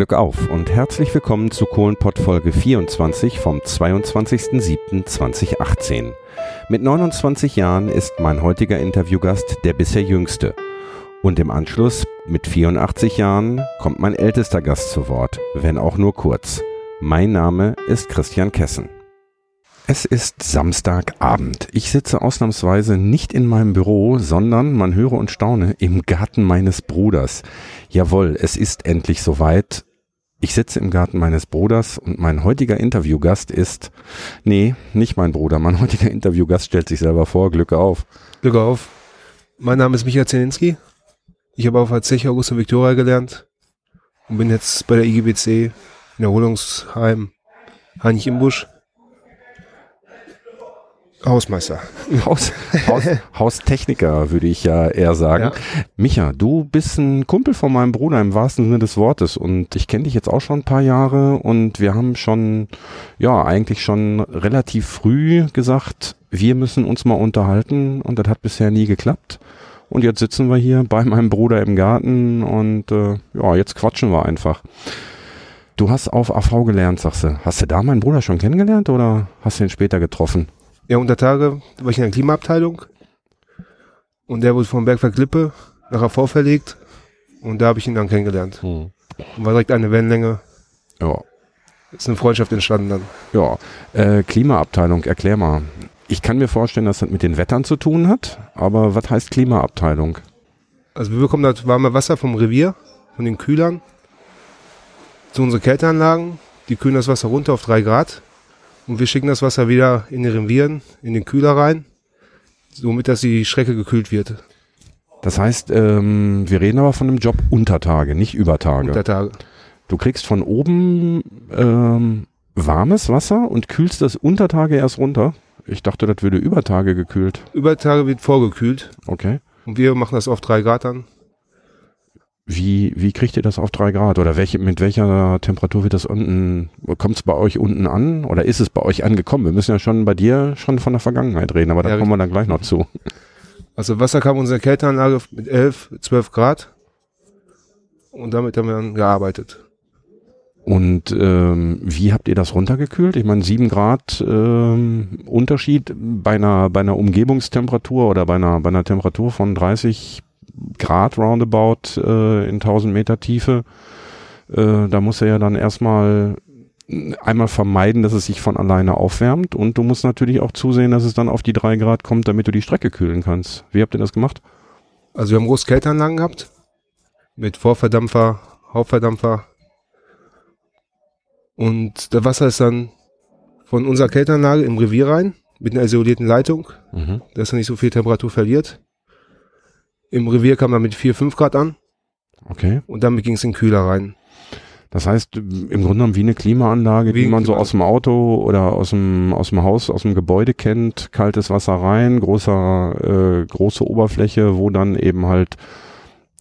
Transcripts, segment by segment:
Glück auf und herzlich willkommen zu Kohlenpott Folge 24 vom 22.07.2018. Mit 29 Jahren ist mein heutiger Interviewgast der bisher jüngste. Und im Anschluss mit 84 Jahren kommt mein ältester Gast zu Wort, wenn auch nur kurz. Mein Name ist Christian Kessen. Es ist Samstagabend. Ich sitze ausnahmsweise nicht in meinem Büro, sondern, man höre und staune, im Garten meines Bruders. Jawohl, es ist endlich soweit. Ich sitze im Garten meines Bruders und mein heutiger Interviewgast ist, nee, nicht mein Bruder, mein heutiger Interviewgast stellt sich selber vor, Glück auf. Glück auf. Mein Name ist Michael Zeninski. Ich habe auf Zeche Augusta Victoria gelernt und bin jetzt bei der IGBC in Erholungsheim Heinrich Imbusch Hausmeister. Haus, Haus, Haustechniker, würde ich ja eher sagen. Ja. Micha, du bist ein Kumpel von meinem Bruder im wahrsten Sinne des Wortes und ich kenne dich jetzt auch schon ein paar Jahre und wir haben schon, ja, eigentlich schon relativ früh gesagt, wir müssen uns mal unterhalten und das hat bisher nie geklappt. Und jetzt sitzen wir hier bei meinem Bruder im Garten und äh, ja, jetzt quatschen wir einfach. Du hast auf AV gelernt, sagst du. Hast du da meinen Bruder schon kennengelernt oder hast du ihn später getroffen? Ja, unter Tage war ich in der Klimaabteilung und der wurde vom Bergwerk Lippe nach AV verlegt und da habe ich ihn dann kennengelernt. Hm. Und war direkt eine Wellenlänge. Ja. Ist eine Freundschaft entstanden dann. Ja, äh, Klimaabteilung, erklär mal. Ich kann mir vorstellen, dass das mit den Wettern zu tun hat, aber was heißt Klimaabteilung? Also wir bekommen das warme Wasser vom Revier, von den Kühlern, zu unseren Kälteanlagen. Die kühlen das Wasser runter auf drei Grad und wir schicken das Wasser wieder in den Revieren, in den Kühler rein, somit dass die Strecke gekühlt wird. Das heißt, ähm, wir reden aber von einem Job unter Tage, nicht über Tage. Unter Tage. Du kriegst von oben ähm, warmes Wasser und kühlst das unter Tage erst runter. Ich dachte, das würde über Tage gekühlt. Über Tage wird vorgekühlt. Okay. Und wir machen das auf drei Grad dann. Wie, wie kriegt ihr das auf drei Grad? Oder welche, mit welcher Temperatur wird das unten, kommt es bei euch unten an? Oder ist es bei euch angekommen? Wir müssen ja schon bei dir schon von der Vergangenheit reden, aber da ja, kommen wir dann gleich noch zu. Also Wasser kam unsere Kälteanlage mit 11, 12 Grad. Und damit haben wir dann gearbeitet. Und ähm, wie habt ihr das runtergekühlt? Ich meine, sieben Grad ähm, Unterschied bei einer, bei einer Umgebungstemperatur oder bei einer, bei einer Temperatur von 30 Grad roundabout äh, in 1000 Meter Tiefe. Äh, da muss er ja dann erstmal einmal vermeiden, dass es sich von alleine aufwärmt und du musst natürlich auch zusehen, dass es dann auf die drei Grad kommt, damit du die Strecke kühlen kannst. Wie habt ihr das gemacht? Also wir haben große Kälteanlagen gehabt mit Vorverdampfer, Hauptverdampfer und das Wasser ist dann von unserer Kälteanlage im Revier rein mit einer isolierten Leitung, mhm. dass er nicht so viel Temperatur verliert. Im Revier kam er mit 4, 5 Grad an. Okay. Und damit ging es in den Kühler rein. Das heißt, im Grunde genommen wie eine Klimaanlage, wie die man so aus dem Auto oder aus dem, aus dem Haus, aus dem Gebäude kennt. Kaltes Wasser rein, großer, äh, große Oberfläche, wo dann eben halt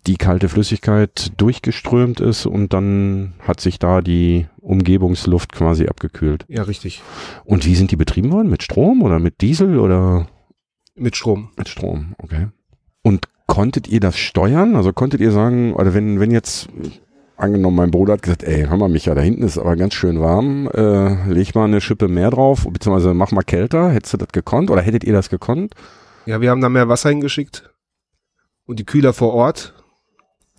die kalte Flüssigkeit durchgeströmt ist und dann hat sich da die Umgebungsluft quasi abgekühlt. Ja, richtig. Und wie sind die betrieben worden? Mit Strom oder mit Diesel oder? Mit Strom. Mit Strom, okay. Und konntet ihr das steuern? Also konntet ihr sagen, oder wenn, wenn jetzt, angenommen, mein Bruder hat gesagt, ey, hör mal, Micha, da hinten ist aber ganz schön warm, äh, leg mal eine Schippe mehr drauf, beziehungsweise mach mal kälter, hättest du das gekonnt oder hättet ihr das gekonnt? Ja, wir haben da mehr Wasser hingeschickt und die Kühler vor Ort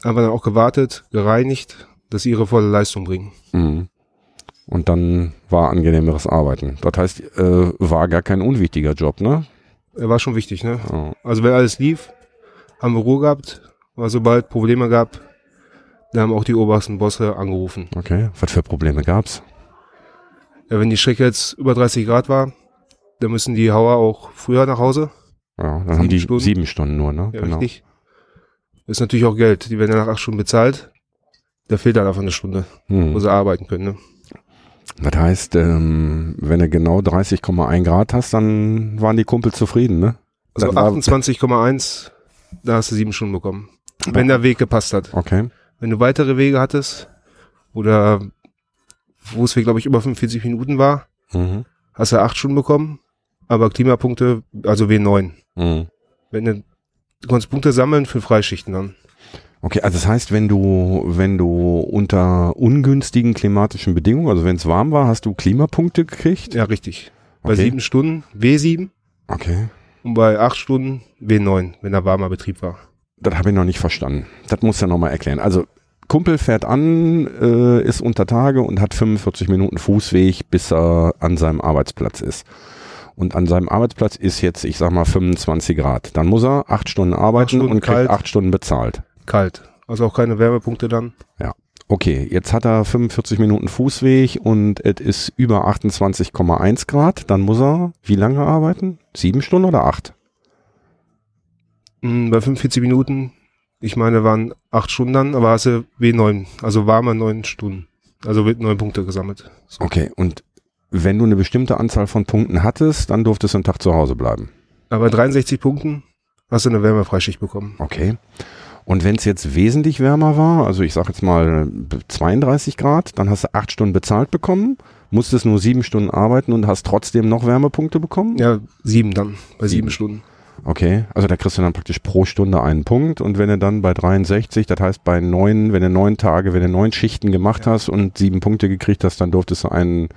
haben wir dann auch gewartet, gereinigt, dass sie ihre volle Leistung bringen. Mhm. Und dann war angenehmeres Arbeiten. Das heißt, äh, war gar kein unwichtiger Job, ne? Er war schon wichtig, ne? Oh. Also wenn alles lief, haben wir Ruhe gehabt, aber sobald Probleme gab, da haben auch die obersten Bosse angerufen. Okay, was für Probleme gab's? Ja, wenn die Strecke jetzt über 30 Grad war, dann müssen die Hauer auch früher nach Hause. Ja, dann sieben haben die Stunden. sieben Stunden nur, ne? Ja, genau. richtig. Das ist natürlich auch Geld. Die werden ja nach acht Stunden bezahlt. Da fehlt dann einfach eine Stunde, hm. wo sie arbeiten können, ne? Das heißt, ähm, wenn du genau 30,1 Grad hast, dann waren die Kumpel zufrieden, ne? Also 28,1 da hast du sieben Stunden bekommen. Wenn der Weg gepasst hat. Okay. Wenn du weitere Wege hattest, oder wo es, glaube ich, über 45 Minuten war, mhm. hast du acht Stunden bekommen, aber Klimapunkte, also W9. Mhm. Wenn du, du konntest Punkte sammeln für Freischichten dann. Okay, also das heißt, wenn du, wenn du unter ungünstigen klimatischen Bedingungen, also wenn es warm war, hast du Klimapunkte gekriegt? Ja, richtig. Bei Okay. sieben Stunden W7 Okay. Und bei acht Stunden W9, wenn da warmer Betrieb war. Das habe ich noch nicht verstanden. Das muss er nochmal erklären. Also Kumpel fährt an, äh, ist unter Tage und hat 45 Minuten Fußweg, bis er an seinem Arbeitsplatz ist. Und an seinem Arbeitsplatz ist jetzt, ich sag mal, 25 Grad. Dann muss er acht Stunden arbeiten Stunden und kriegt kalt. acht Stunden bezahlt. Kalt. Also auch keine Wärmepunkte dann. Okay, jetzt hat er 45 Minuten Fußweg und es ist über 28,1 Grad. Dann muss er wie lange arbeiten? Sieben Stunden oder acht? Mm, Bei 45 Minuten, ich meine, waren acht Stunden dann, aber hast du W9, also warme neun Stunden. Also wird neun Punkte gesammelt. So. Okay, und wenn du eine bestimmte Anzahl von Punkten hattest, dann durftest du einen Tag zu Hause bleiben. Aber bei 63 Punkten hast du eine Wärmefreischicht bekommen. Okay. Und wenn es jetzt wesentlich wärmer war, also ich sag jetzt mal 32 Grad, dann hast du acht Stunden bezahlt bekommen, musstest nur sieben Stunden arbeiten und hast trotzdem noch Wärmepunkte bekommen? Ja, sieben dann, bei Sieben. sieben Stunden. Okay, also da kriegst du dann praktisch pro Stunde einen Punkt und wenn du dann bei 63, das heißt bei neun, wenn du neun Tage, wenn du neun Schichten gemacht Ja. hast und sieben Punkte gekriegt hast, dann durftest du einen,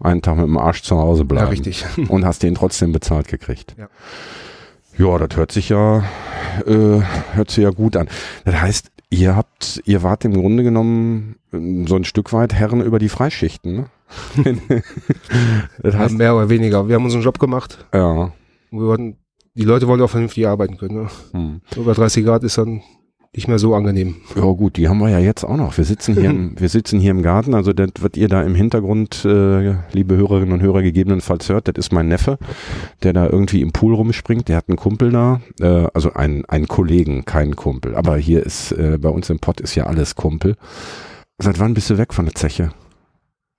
einen Tag mit dem Arsch zu Hause bleiben. Ja, richtig. Und hast den trotzdem bezahlt gekriegt. Ja. Ja, das hört sich ja, äh, hört sich ja gut an. Das heißt, ihr habt, ihr wart im Grunde genommen äh, so ein Stück weit Herren über die Freischichten, ne? das Ja, heißt, mehr oder weniger. Wir haben unseren Job gemacht. ja. Wir wollten, die Leute wollen auch vernünftig arbeiten können. Ne? Hm. Über 30 Grad ist dann nicht mehr so angenehm. Ja gut, die haben wir ja jetzt auch noch. Wir sitzen hier, im, wir sitzen hier im Garten. Also das, was ihr da im Hintergrund, äh, liebe Hörerinnen und Hörer, gegebenenfalls hört, das ist mein Neffe, der da irgendwie im Pool rumspringt. Der hat einen Kumpel da, äh, also einen, einen Kollegen, keinen Kumpel. Aber hier ist, äh, bei uns im Pott ist ja alles Kumpel. Seit wann bist du weg von der Zeche?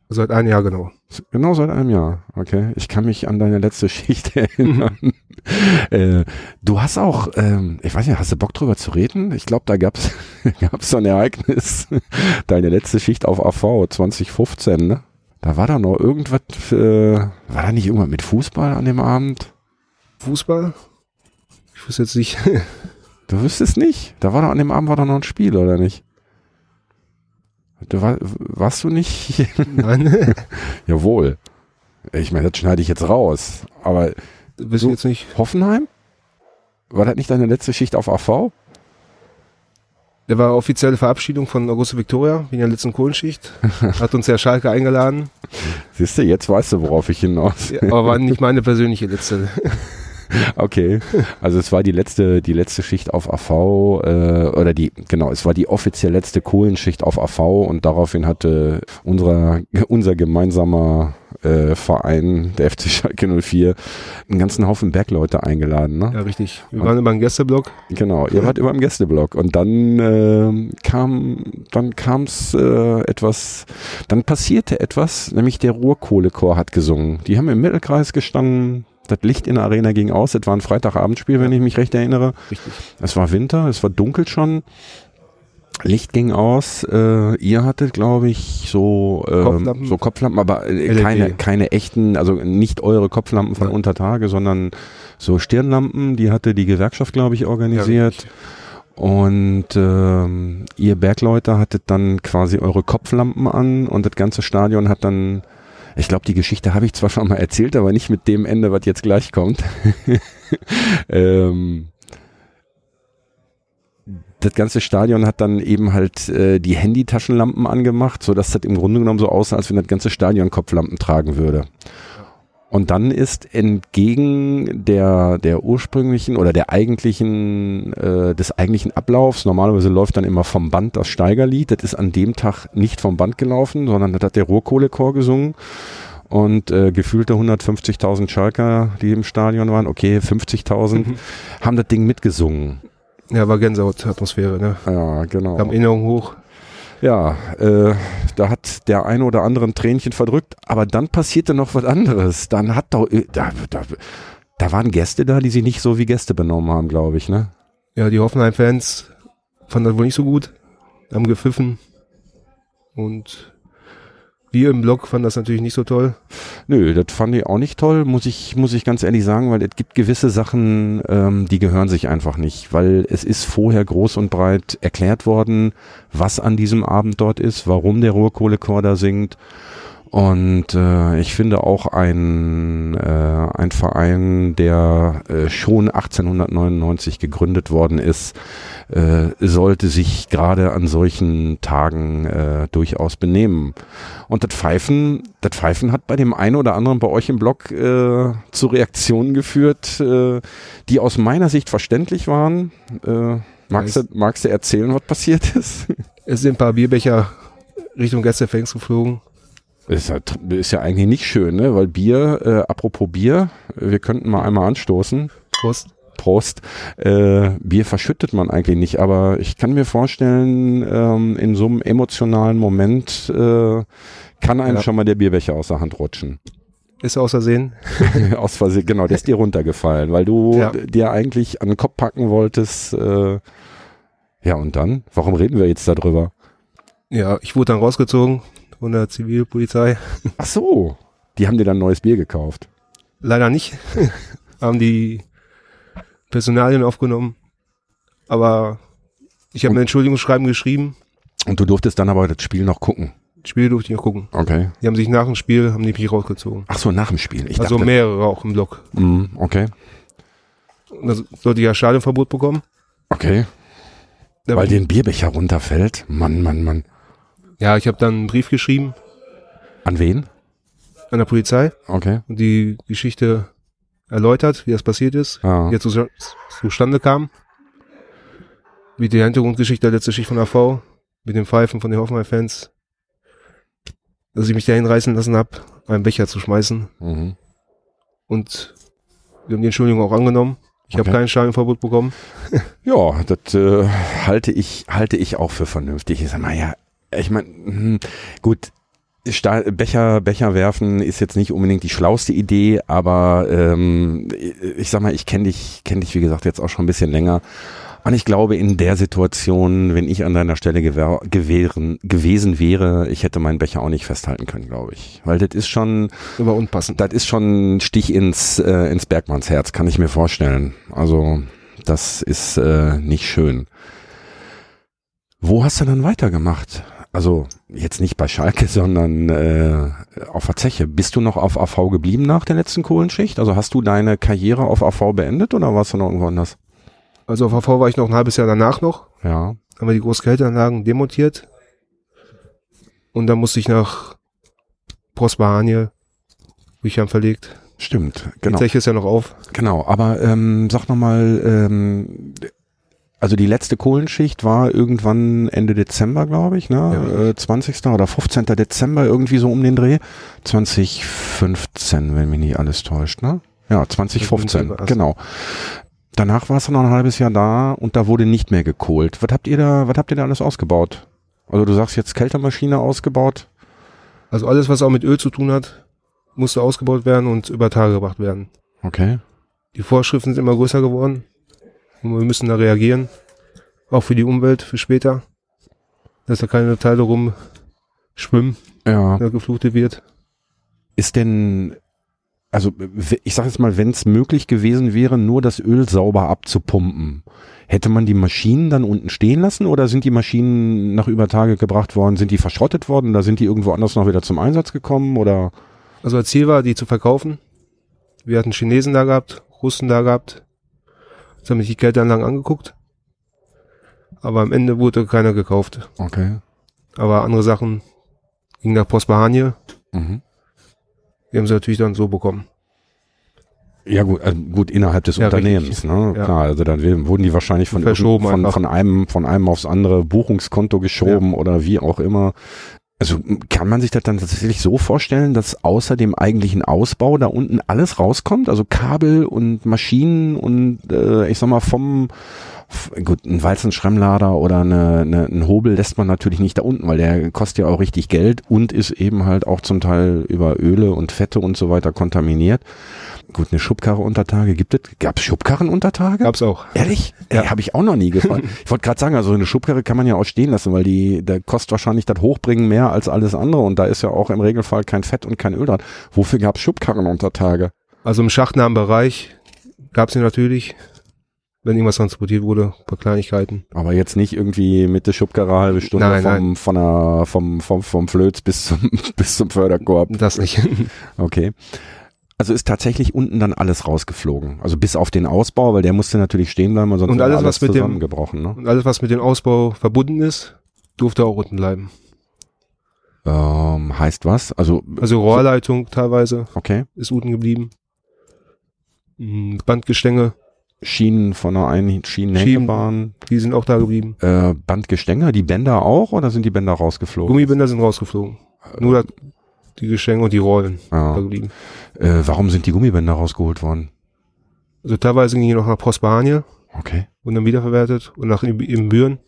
Seit einem Jahr genau. Genau seit einem Jahr, okay. Ich kann mich an deine letzte Schicht erinnern. äh, du hast auch, ähm, ich weiß nicht, hast du Bock drüber zu reden? Ich glaube, da gab's gab's so ein Ereignis. Deine letzte Schicht auf AV 2015, ne? Da war da noch irgendwas, äh, war da nicht irgendwas mit Fußball an dem Abend? Fußball? Ich wusste jetzt nicht. Du wüsstest nicht? Da war doch an dem Abend war da noch ein Spiel, oder nicht? Du war, warst du nicht? Nein, Jawohl. Ich meine, das schneide ich jetzt raus. Aber wissen So. jetzt nicht. Hoffenheim? War das nicht deine letzte Schicht auf AV? Der war offizielle Verabschiedung von Augusto Victoria, in der letzten Kohlenschicht. Hat uns Herr Schalke eingeladen. Siehst du, jetzt weißt du, worauf ich hinaus. Ja, aber war nicht meine persönliche letzte. Okay. Also es war die letzte, die letzte Schicht auf AV, äh, oder die, genau, es war die offiziell letzte Kohlenschicht auf AV und daraufhin hatte unser, unser gemeinsamer äh, Verein, der FC Schalke 04, einen ganzen Haufen Bergleute eingeladen. Ne? Ja, richtig. Wir waren immer im Gästeblock. Genau, ihr wart immer im Gästeblock und dann ähm, kam, dann kam's äh, etwas, dann passierte etwas, nämlich der Ruhrkohlechor hat gesungen. Die haben im Mittelkreis gestanden, das Licht in der Arena ging aus, es war ein Freitagabendspiel, wenn ich mich recht erinnere. Richtig. Es war Winter, es war dunkel schon. Licht ging aus. Äh, ihr hattet, glaube ich, so ähm, Kopflampen. so Kopflampen, aber äh, LED. keine, keine echten, also nicht eure Kopflampen von Nein. Untertage, sondern so Stirnlampen. Die hatte die Gewerkschaft, glaube ich, Ja, organisiert. richtig. Und ähm, ihr Bergleute hattet dann quasi eure Kopflampen an und das ganze Stadion hat dann, ich glaube, die Geschichte habe ich zwar schon mal erzählt, aber nicht mit dem Ende, was jetzt gleich kommt. ähm, das ganze Stadion hat dann eben halt äh, die Handytaschenlampen angemacht, so dass das im Grunde genommen so aussah, als wenn das ganze Stadion Kopflampen tragen würde. Und dann ist entgegen der, der ursprünglichen oder der eigentlichen, äh, des eigentlichen Ablaufs, normalerweise läuft dann immer vom Band das Steigerlied, das ist an dem Tag nicht vom Band gelaufen, sondern das hat der Ruhrkohlechor gesungen. Und äh, gefühlte 150.000 Schalker, die im Stadion waren, okay, 50.000, haben das Ding mitgesungen. Ja, war Gänsehaut-Atmosphäre, ne? Ja, genau. Kam Erinnerung hoch. Ja, äh, da hat der eine oder andere ein Tränchen verdrückt, aber dann passierte noch was anderes. Dann hat doch, äh, da, da, da waren Gäste da, die sich nicht so wie Gäste benommen haben, glaube ich, ne? Ja, die Hoffenheim-Fans fanden das wohl nicht so gut. Haben gepfiffen. Und Wir im Blog fanden das natürlich nicht so toll. Nö, das fand ich auch nicht toll, muss ich, muss ich ganz ehrlich sagen, weil es gibt gewisse Sachen, ähm, die gehören sich einfach nicht, weil es ist vorher groß und breit erklärt worden, was an diesem Abend dort ist, warum der Ruhrkohlechor da singt und äh, ich finde auch ein, äh, ein Verein, der äh, schon 1899 gegründet worden ist, äh, sollte sich gerade an solchen Tagen äh, durchaus benehmen. Und das Pfeifen, das Pfeifen hat bei dem einen oder anderen bei euch im Blog äh, zu Reaktionen geführt, äh, die aus meiner Sicht verständlich waren. Äh, magst, du, magst du erzählen, was passiert ist? Es sind ein paar Bierbecher Richtung Gästefängs geflogen. Ist ja, ist ja eigentlich nicht schön, ne? Weil Bier, äh, apropos Bier, wir könnten mal einmal anstoßen. Prost. Prost. Äh, Bier verschüttet man eigentlich nicht, aber ich kann mir vorstellen, ähm, in so einem emotionalen Moment äh, kann einem ja. schon mal der Bierbecher aus der Hand rutschen. Ist aus Versehen? aus Versehen, genau, der ist dir runtergefallen, weil du ja. dir eigentlich an den Kopf packen wolltest. Äh, ja, und dann? Warum reden wir jetzt darüber? Ja, ich wurde dann rausgezogen, von der Zivilpolizei. Ach so, die haben dir dann neues Bier gekauft. Leider nicht. haben die Personalien aufgenommen. Aber ich habe ein Entschuldigungsschreiben geschrieben. Und du durftest dann aber das Spiel noch gucken. Das Spiel durfte ich noch gucken. Okay. Die haben sich nach dem Spiel, haben die mich rausgezogen. Ach so, nach dem Spiel. Ich also dachte, mehrere auch im Block. Mm, okay. Und da sollte ich ja Stadionverbot bekommen. Okay. Da Weil dir ein Bierbecher runterfällt. Mann, Mann, Mann. Ja, ich habe dann einen Brief geschrieben. An wen? An der Polizei. Okay. Und die Geschichte erläutert, wie das passiert ist, ah. wie zu, zustande kam. Wie die Hintergrundgeschichte der letzte Schicht von AV, mit dem Pfeifen von den Hoffenheim-Fans, dass ich mich da hinreißen lassen habe, einen Becher zu schmeißen. Mhm. Und wir haben die Entschuldigung auch angenommen. Ich okay. habe kein Stadionverbot bekommen. ja, das äh, halte ich halte ich auch für vernünftig. Ich sag mal, ja, ich meine, hm, gut, Becher, Becher werfen ist jetzt nicht unbedingt die schlauste Idee, aber ähm, ich sag mal, ich kenne dich, kenne dich wie gesagt jetzt auch schon ein bisschen länger. Und ich glaube, in der Situation, wenn ich an deiner Stelle gewähren, gewesen wäre, ich hätte meinen Becher auch nicht festhalten können, glaube ich. Weil das ist schon. Aber unpassend. Das ist schon ein Stich ins, äh, ins Bergmannsherz, kann ich mir vorstellen. Also, das ist äh, nicht schön. Wo hast du dann weitergemacht? Also jetzt nicht bei Schalke, sondern äh, auf der Zeche. Bist du noch auf AV geblieben nach der letzten Kohlenschicht? Also hast du deine Karriere auf AV beendet oder warst du noch irgendwo anders? Also auf AV war ich noch ein halbes Jahr danach noch. Ja. Haben wir die Großkälteanlagen demontiert. Und dann musste ich nach Prosperanie, Büchern verlegt. Stimmt, genau. Die Zeche ist ja noch auf. Genau, aber ähm, sag nochmal, ähm, also die letzte Kohlenschicht war irgendwann Ende Dezember, glaube ich, ne? Ja. Äh, 20. oder 15. Dezember, irgendwie so um den Dreh. 2015, wenn mich nicht alles täuscht, ne? Ja, 2015, genau. Danach warst du noch ein halbes Jahr da und da wurde nicht mehr gekohlt. Was habt ihr da, was habt ihr da alles ausgebaut? Also du sagst jetzt Kältermaschine ausgebaut? Also alles, was auch mit Öl zu tun hat, musste ausgebaut werden und über Tage gebracht werden. Okay. Die Vorschriften sind immer größer geworden. Und wir müssen da reagieren. Auch für die Umwelt, für später. Dass da keine Teile rumschwimmen, ja. da geflutet wird. Ist denn, also ich sage jetzt mal, wenn es möglich gewesen wäre, nur das Öl sauber abzupumpen, hätte man die Maschinen dann unten stehen lassen oder sind die Maschinen nach über Tage gebracht worden, sind die verschrottet worden, da sind die irgendwo anders noch wieder zum Einsatz gekommen oder? Also das Ziel war, die zu verkaufen. Wir hatten Chinesen da gehabt, Russen da gehabt, Jetzt haben sich die Kälteanlagen angeguckt. Aber am Ende wurde keiner gekauft. Okay. Aber andere Sachen gingen nach Postbahanie. Mhm. Die haben sie natürlich dann so bekommen. Ja gut, äh, gut innerhalb des ja, Unternehmens, ne? Ja. Klar, also dann wurden die wahrscheinlich von, von, von, einem von einem aufs andere Buchungskonto geschoben ja. oder wie auch immer. Also kann man sich das dann tatsächlich so vorstellen, dass außer dem eigentlichen Ausbau da unten alles rauskommt? Also Kabel und Maschinen und äh, ich sag mal vom gut, ein Walzenschremmlader oder eine, eine, ein Hobel lässt man natürlich nicht da unten, weil der kostet ja auch richtig Geld und ist eben halt auch zum Teil über Öle und Fette und so weiter kontaminiert. Gut, eine Schubkarre unter Tage gibt es. Gab es Schubkarren unter Tage? Gab's auch. Ehrlich? Ja. Habe ich auch noch nie gefahren. ich wollte gerade sagen, also eine Schubkarre kann man ja auch stehen lassen, weil die, der kostet wahrscheinlich das Hochbringen mehr als alles andere und da ist ja auch im Regelfall kein Fett und kein Öl dran. Wofür gab es Schubkarren unter Tage? Also im schachtnahen Bereich gab's sie natürlich, wenn irgendwas transportiert wurde, ein paar Kleinigkeiten. Aber jetzt nicht irgendwie mit der Schubkarre halbe Stunde Nein, vom, nein. Von der, vom, vom, vom Flöz bis zum, bis zum Förderkorb. Das nicht. Okay. Also ist tatsächlich unten dann alles rausgeflogen. Also bis auf den Ausbau, weil der musste natürlich stehen bleiben, sonst Und alles, alles was mit dem- zusammengebrochen. Ne? Und alles, was mit dem Ausbau verbunden ist, durfte auch unten bleiben. Ähm, heißt was? Also, Also Rohrleitung teilweise okay. ist unten geblieben. Mm, Bandgestänge, Schienen von einer einen Schienenhängebahn. die sind auch da geblieben. Äh, Bandgestänge, die Bänder auch oder sind die Bänder rausgeflogen? Gummibänder sind rausgeflogen. Nur da, die Gestänge und die Rollen da Ja. geblieben. Äh, warum sind die Gummibänder rausgeholt worden? Also teilweise ging die noch nach Prosperanie Okay. und dann wiederverwertet und nach Ibbenbüren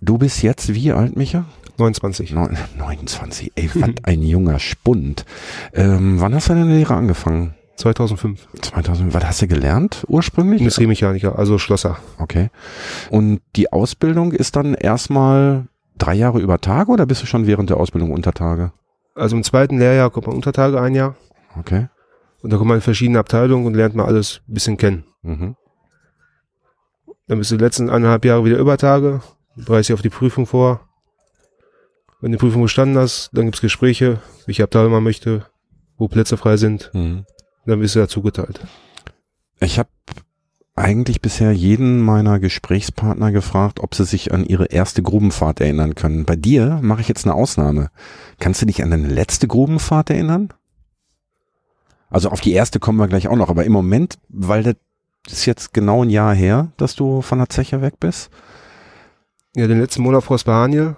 Du bist jetzt wie alt, Micha? 29. Neun- 29. Ey, was ein junger Spund. Ähm, wann hast du deine Lehre angefangen? 2005. 2000. Was hast du gelernt ursprünglich? Industriemechaniker, also Schlosser. Okay. Und die Ausbildung ist dann erstmal drei Jahre über Tage oder bist du schon während der Ausbildung unter Tage? Also im zweiten Lehrjahr kommt man Untertage ein Jahr Okay. und da kommt man in verschiedene Abteilungen und lernt mal alles ein bisschen kennen. Mhm. Dann bist du die letzten eineinhalb Jahre wieder Übertage, bereitest dich auf die Prüfung vor. Wenn du die Prüfung bestanden hast, dann gibt's Gespräche, welche Abteilung man möchte, wo Plätze frei sind. Mhm. Dann wirst du dazu geteilt. Ich habe eigentlich bisher jeden meiner Gesprächspartner gefragt, ob sie sich an ihre erste Grubenfahrt erinnern können. Bei dir mache ich jetzt eine Ausnahme. Kannst du dich an deine letzte Grubenfahrt erinnern? Also auf die erste kommen wir gleich auch noch, aber im Moment, weil das ist jetzt genau ein Jahr her, dass du von der Zeche weg bist. Ja, den letzten Monat vor Spanien.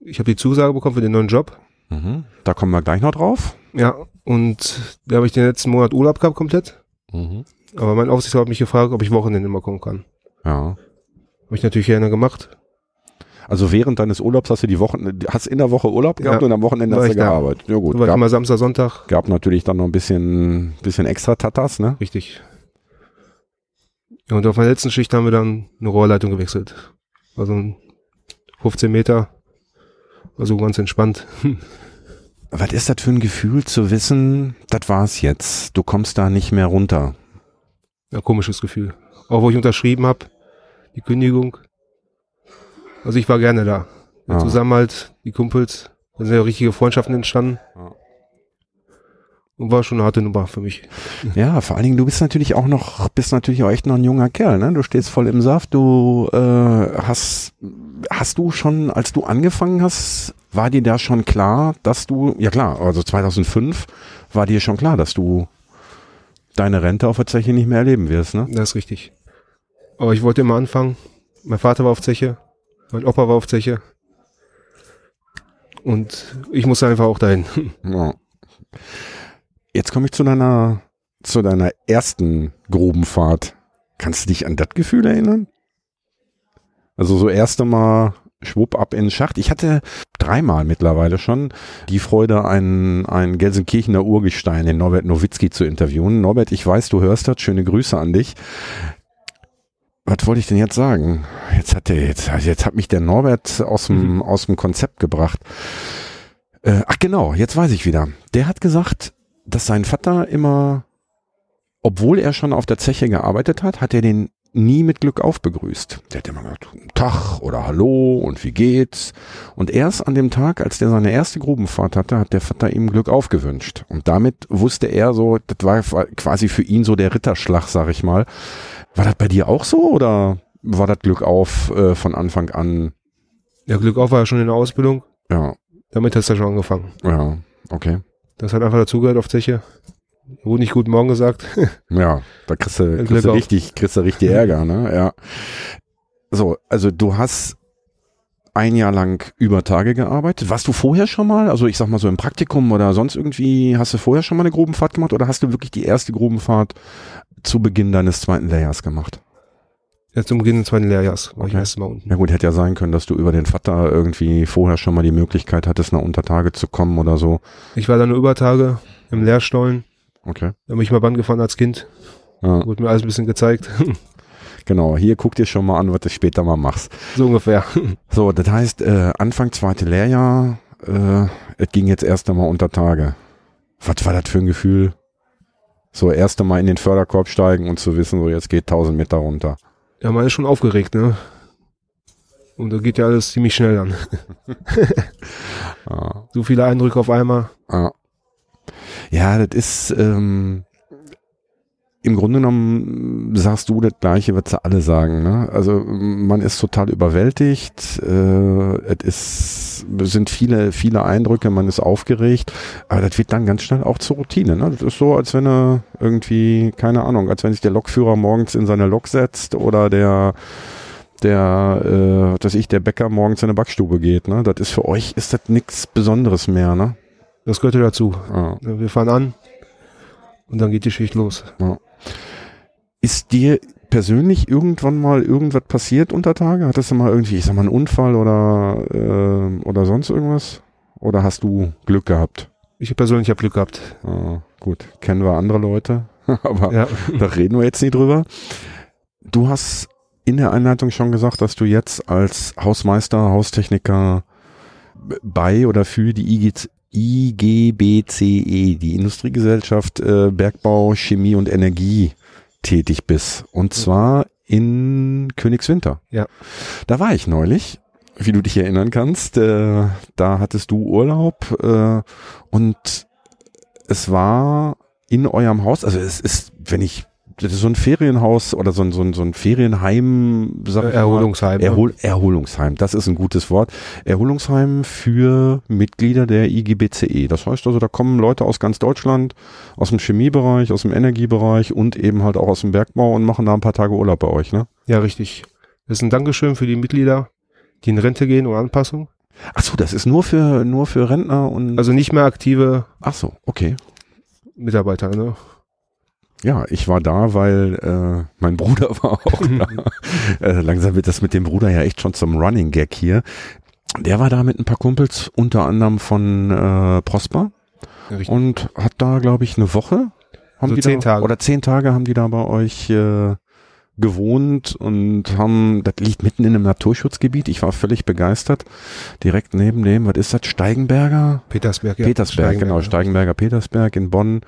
Ich habe die Zusage bekommen für den neuen Job. Mhm. Da kommen wir gleich noch drauf. Ja, und da habe ich den letzten Monat Urlaub gehabt komplett. Mhm. Aber mein Aufsichtsrat hat mich gefragt, ob ich Wochenende mal kommen kann. Ja. Habe ich natürlich gerne gemacht. Also während deines Urlaubs hast du die Wochen, hast in der Woche Urlaub gehabt Ja. und am Wochenende War hast du da. gearbeitet. Ja gut, war gab, immer Samstag, Sonntag. gab natürlich dann noch ein bisschen, bisschen extra Tatas, ne? Richtig. Ja, und auf meiner letzten Schicht haben wir dann eine Rohrleitung gewechselt. Also ein 15 Meter. Also ganz entspannt. Was ist das für ein Gefühl zu wissen, das war's jetzt, du kommst da nicht mehr runter? Ja, komisches Gefühl. Auch wo ich unterschrieben habe, die Kündigung. Also ich war gerne da. Der Ah. Zusammenhalt, die Kumpels, da sind ja richtige Freundschaften entstanden. Ja. Und war schon eine harte Nummer für mich. Ja, vor allen Dingen, du bist natürlich auch noch, bist natürlich auch echt noch ein junger Kerl, ne? Du stehst voll im Saft, du äh, hast, hast du schon, als du angefangen hast, war dir da schon klar, dass du, ja klar, also 2005 war dir schon klar, dass du deine Rente auf der Zeche nicht mehr erleben wirst, ne? Das ist richtig. Aber ich wollte immer anfangen. Mein Vater war auf Zeche. Mein Opa war auf Zeche. Und ich musste einfach auch dahin. Ja. Jetzt komme ich zu deiner, zu deiner ersten Grubenfahrt. Kannst du dich an das Gefühl erinnern? Also so erste Mal schwupp ab in den Schacht. Ich hatte dreimal mittlerweile schon die Freude, einen, einen Gelsenkirchener Urgestein, den Norbert Nowitzki, zu interviewen. Norbert, ich weiß, du hörst das. Schöne Grüße an dich. Was wollte ich denn jetzt sagen? Jetzt hat der, jetzt, jetzt hat mich der Norbert aus dem, aus dem Konzept gebracht. Äh, ach genau, jetzt weiß ich wieder. Der hat gesagt, dass sein Vater immer, obwohl er schon auf der Zeche gearbeitet hat, hat er den nie mit Glück auf begrüßt. Der hat immer gesagt, guten Tag oder Hallo und wie geht's? Und erst an dem Tag, als der seine erste Grubenfahrt hatte, hat der Vater ihm Glück aufgewünscht. Und damit wusste er so, das war quasi für ihn so der Ritterschlag, sag ich mal. War das bei dir auch so oder war das Glück auf äh, von Anfang an? Ja, Glück auf war ja schon in der Ausbildung. Ja, Damit hast du schon angefangen. ja, okay. Das hat einfach dazugehört auf Zeche. Wurde nicht gut morgen gesagt. Ja, da kriegst du, kriegst du richtig, kriegst du richtig Ärger, ne? Ja. So, also du hast ein Jahr lang über Tage gearbeitet. Warst du vorher schon mal, also ich sag mal so im Praktikum oder sonst irgendwie, hast du vorher schon mal eine Grubenfahrt gemacht oder hast du wirklich die erste Grubenfahrt zu Beginn deines zweiten Lehrjahrs gemacht? Ja, zum Beginn des zweiten Lehrjahrs war ich Okay. erst mal unten. Ja gut, hätte ja sein können, dass du über den Vater irgendwie vorher schon mal die Möglichkeit hattest, nach Untertage zu kommen oder so. Ich war dann nur Übertage im Lehrstollen Okay. Da bin ich mal Bahn gefahren als Kind. Ja, Wurde mir alles ein bisschen gezeigt. genau. Hier guck dir schon mal an, was du später mal machst. so ungefähr. So, das heißt, äh, Anfang zweite Lehrjahr, äh, es ging jetzt erst einmal unter Tage. Was war das für ein Gefühl? So erst einmal in den Förderkorb steigen und zu wissen, so jetzt geht 1000 Meter runter. Ja, man ist schon aufgeregt, ne? Und da geht ja alles ziemlich schnell dann. Ja. So viele Eindrücke auf einmal. Ja, ja das ist ähm, im Grunde genommen sagst du das gleiche, was sie alle sagen. Ne? Also man ist total überwältigt, äh, es ist, sind viele, viele Eindrücke, man ist aufgeregt, aber das wird dann ganz schnell auch zur Routine. Ne? Das ist so, als wenn er irgendwie, keine Ahnung, als wenn sich der Lokführer morgens in seine Lok setzt oder der der, äh, dass ich der Bäcker morgens in eine Backstube geht. Ne? Das ist für euch ist das nichts Besonderes mehr. Ne? Das gehört ja dazu. Ja. Ja, Wir fahren an und dann geht die Schicht los. Ist dir persönlich irgendwann mal irgendwas passiert unter Tage? Hattest du mal irgendwie, ich sag mal, einen Unfall oder, äh, oder sonst irgendwas? Oder hast du Glück gehabt? Ich persönlich habe Glück gehabt. Ah, gut, kennen wir andere Leute, aber Ja. da reden wir jetzt nicht drüber. Du hast in der Einleitung schon gesagt, dass du jetzt als Hausmeister, Haustechniker bei oder für die IG, IGBCE, E, die Industriegesellschaft äh, Bergbau, Chemie und Energie tätig bist. Und zwar in Königswinter. Ja. Da war ich neulich, wie du dich erinnern kannst. Äh, da hattest du Urlaub äh, und es war in eurem Haus, also es ist, wenn ich, das ist so ein Ferienhaus oder so ein, so ein, so ein Ferienheim, sag ich mal. Erholungsheim. ne? Erhol Erholungsheim, das ist ein gutes Wort. Erholungsheim für Mitglieder der IGBCE. Das heißt also, da kommen Leute aus ganz Deutschland, aus dem Chemiebereich, aus dem Energiebereich und eben halt auch aus dem Bergbau und machen da ein paar Tage Urlaub bei euch, ne? Ja, richtig. Das ist ein Dankeschön für die Mitglieder, die in Rente gehen oder Anpassung. Ach so, das ist nur für, nur für Rentner und, Also nicht mehr aktive ach so, okay. Mitarbeiter. Ne? Ja, ich war da, weil äh, mein Bruder war auch da. äh, langsam wird das mit dem Bruder ja echt schon zum Running Gag hier. Der war da mit ein paar Kumpels, unter anderem von äh, Prosper richtig. und hat da, glaube ich, eine Woche. Haben So die zehn da, Tage. Oder zehn Tage haben die da bei euch äh, gewohnt und haben, das liegt mitten in einem Naturschutzgebiet. Ich war völlig begeistert. Direkt neben dem, was ist das, Steigenberger? Petersberg, ja. Petersberg, genau, Steigenberger Petersberg in Bonn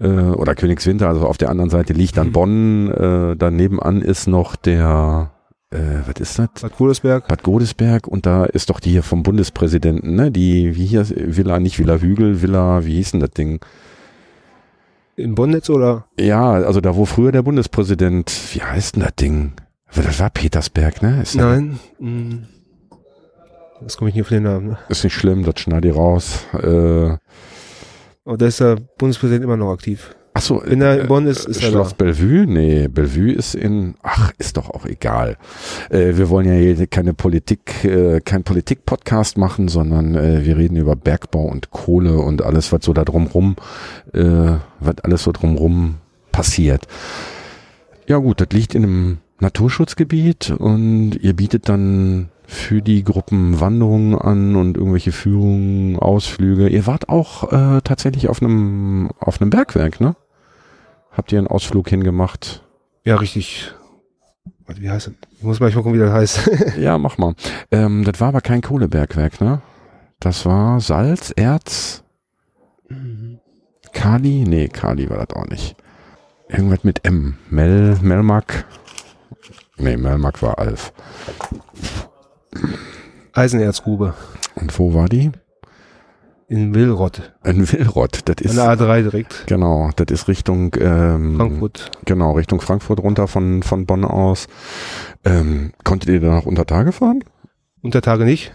äh, oder Königswinter, also auf der anderen Seite liegt dann Mhm. Bonn, äh, daneben an ist noch der, äh, was ist das? Bad Godesberg. Bad Godesberg und da ist doch die hier vom Bundespräsidenten, ne? Die, wie hier, Villa, nicht Villa Hügel, Villa, wie hieß denn das Ding? In Bonnetz oder? Ja, also da, wo früher der Bundespräsident, wie heißt denn das Ding? Das war Petersberg, ne? Ist, Nein. mm. Das komme ich nicht auf den Namen. Ne? ist nicht schlimm, das schneide ich raus. Äh, Aber da ist der Bundespräsident immer noch aktiv. ach so, Wenn er in äh, Bonn ist, ist er Schloss da. Bellevue? Nee, Bellevue ist in, ach, ist doch auch egal. Äh, wir wollen ja hier keine Politik, äh, kein Politik-Podcast machen, sondern äh, wir reden über Bergbau und Kohle und alles, was so da drumrum, äh, was alles so drumrum passiert. Ja gut, das liegt in einem Naturschutzgebiet und ihr bietet dann für die Gruppen Wanderungen an und irgendwelche Führungen, Ausflüge. Ihr wart auch äh, tatsächlich auf einem auf einem Bergwerk, ne? Habt ihr einen Ausflug hingemacht? Ja, richtig. Warte, wie heißt das? Ich muss mal gucken, wie das heißt. Ja, mach mal. Ähm, das war aber kein Kohlebergwerk, ne? Das war Salz, Erz, Kali? Nee, Kali war das auch nicht. Irgendwas mit M. Mel, Melmark? Nee, Melmark war Alf. Eisenerzgrube. Und wo war die? In Willrott. In Willrott. Das An ist, der A3 direkt. genau, das ist Richtung, ähm, Frankfurt. Genau, Richtung Frankfurt runter von, von Bonn aus. Ähm, konntet ihr da noch unter Tage fahren? Untertage nicht.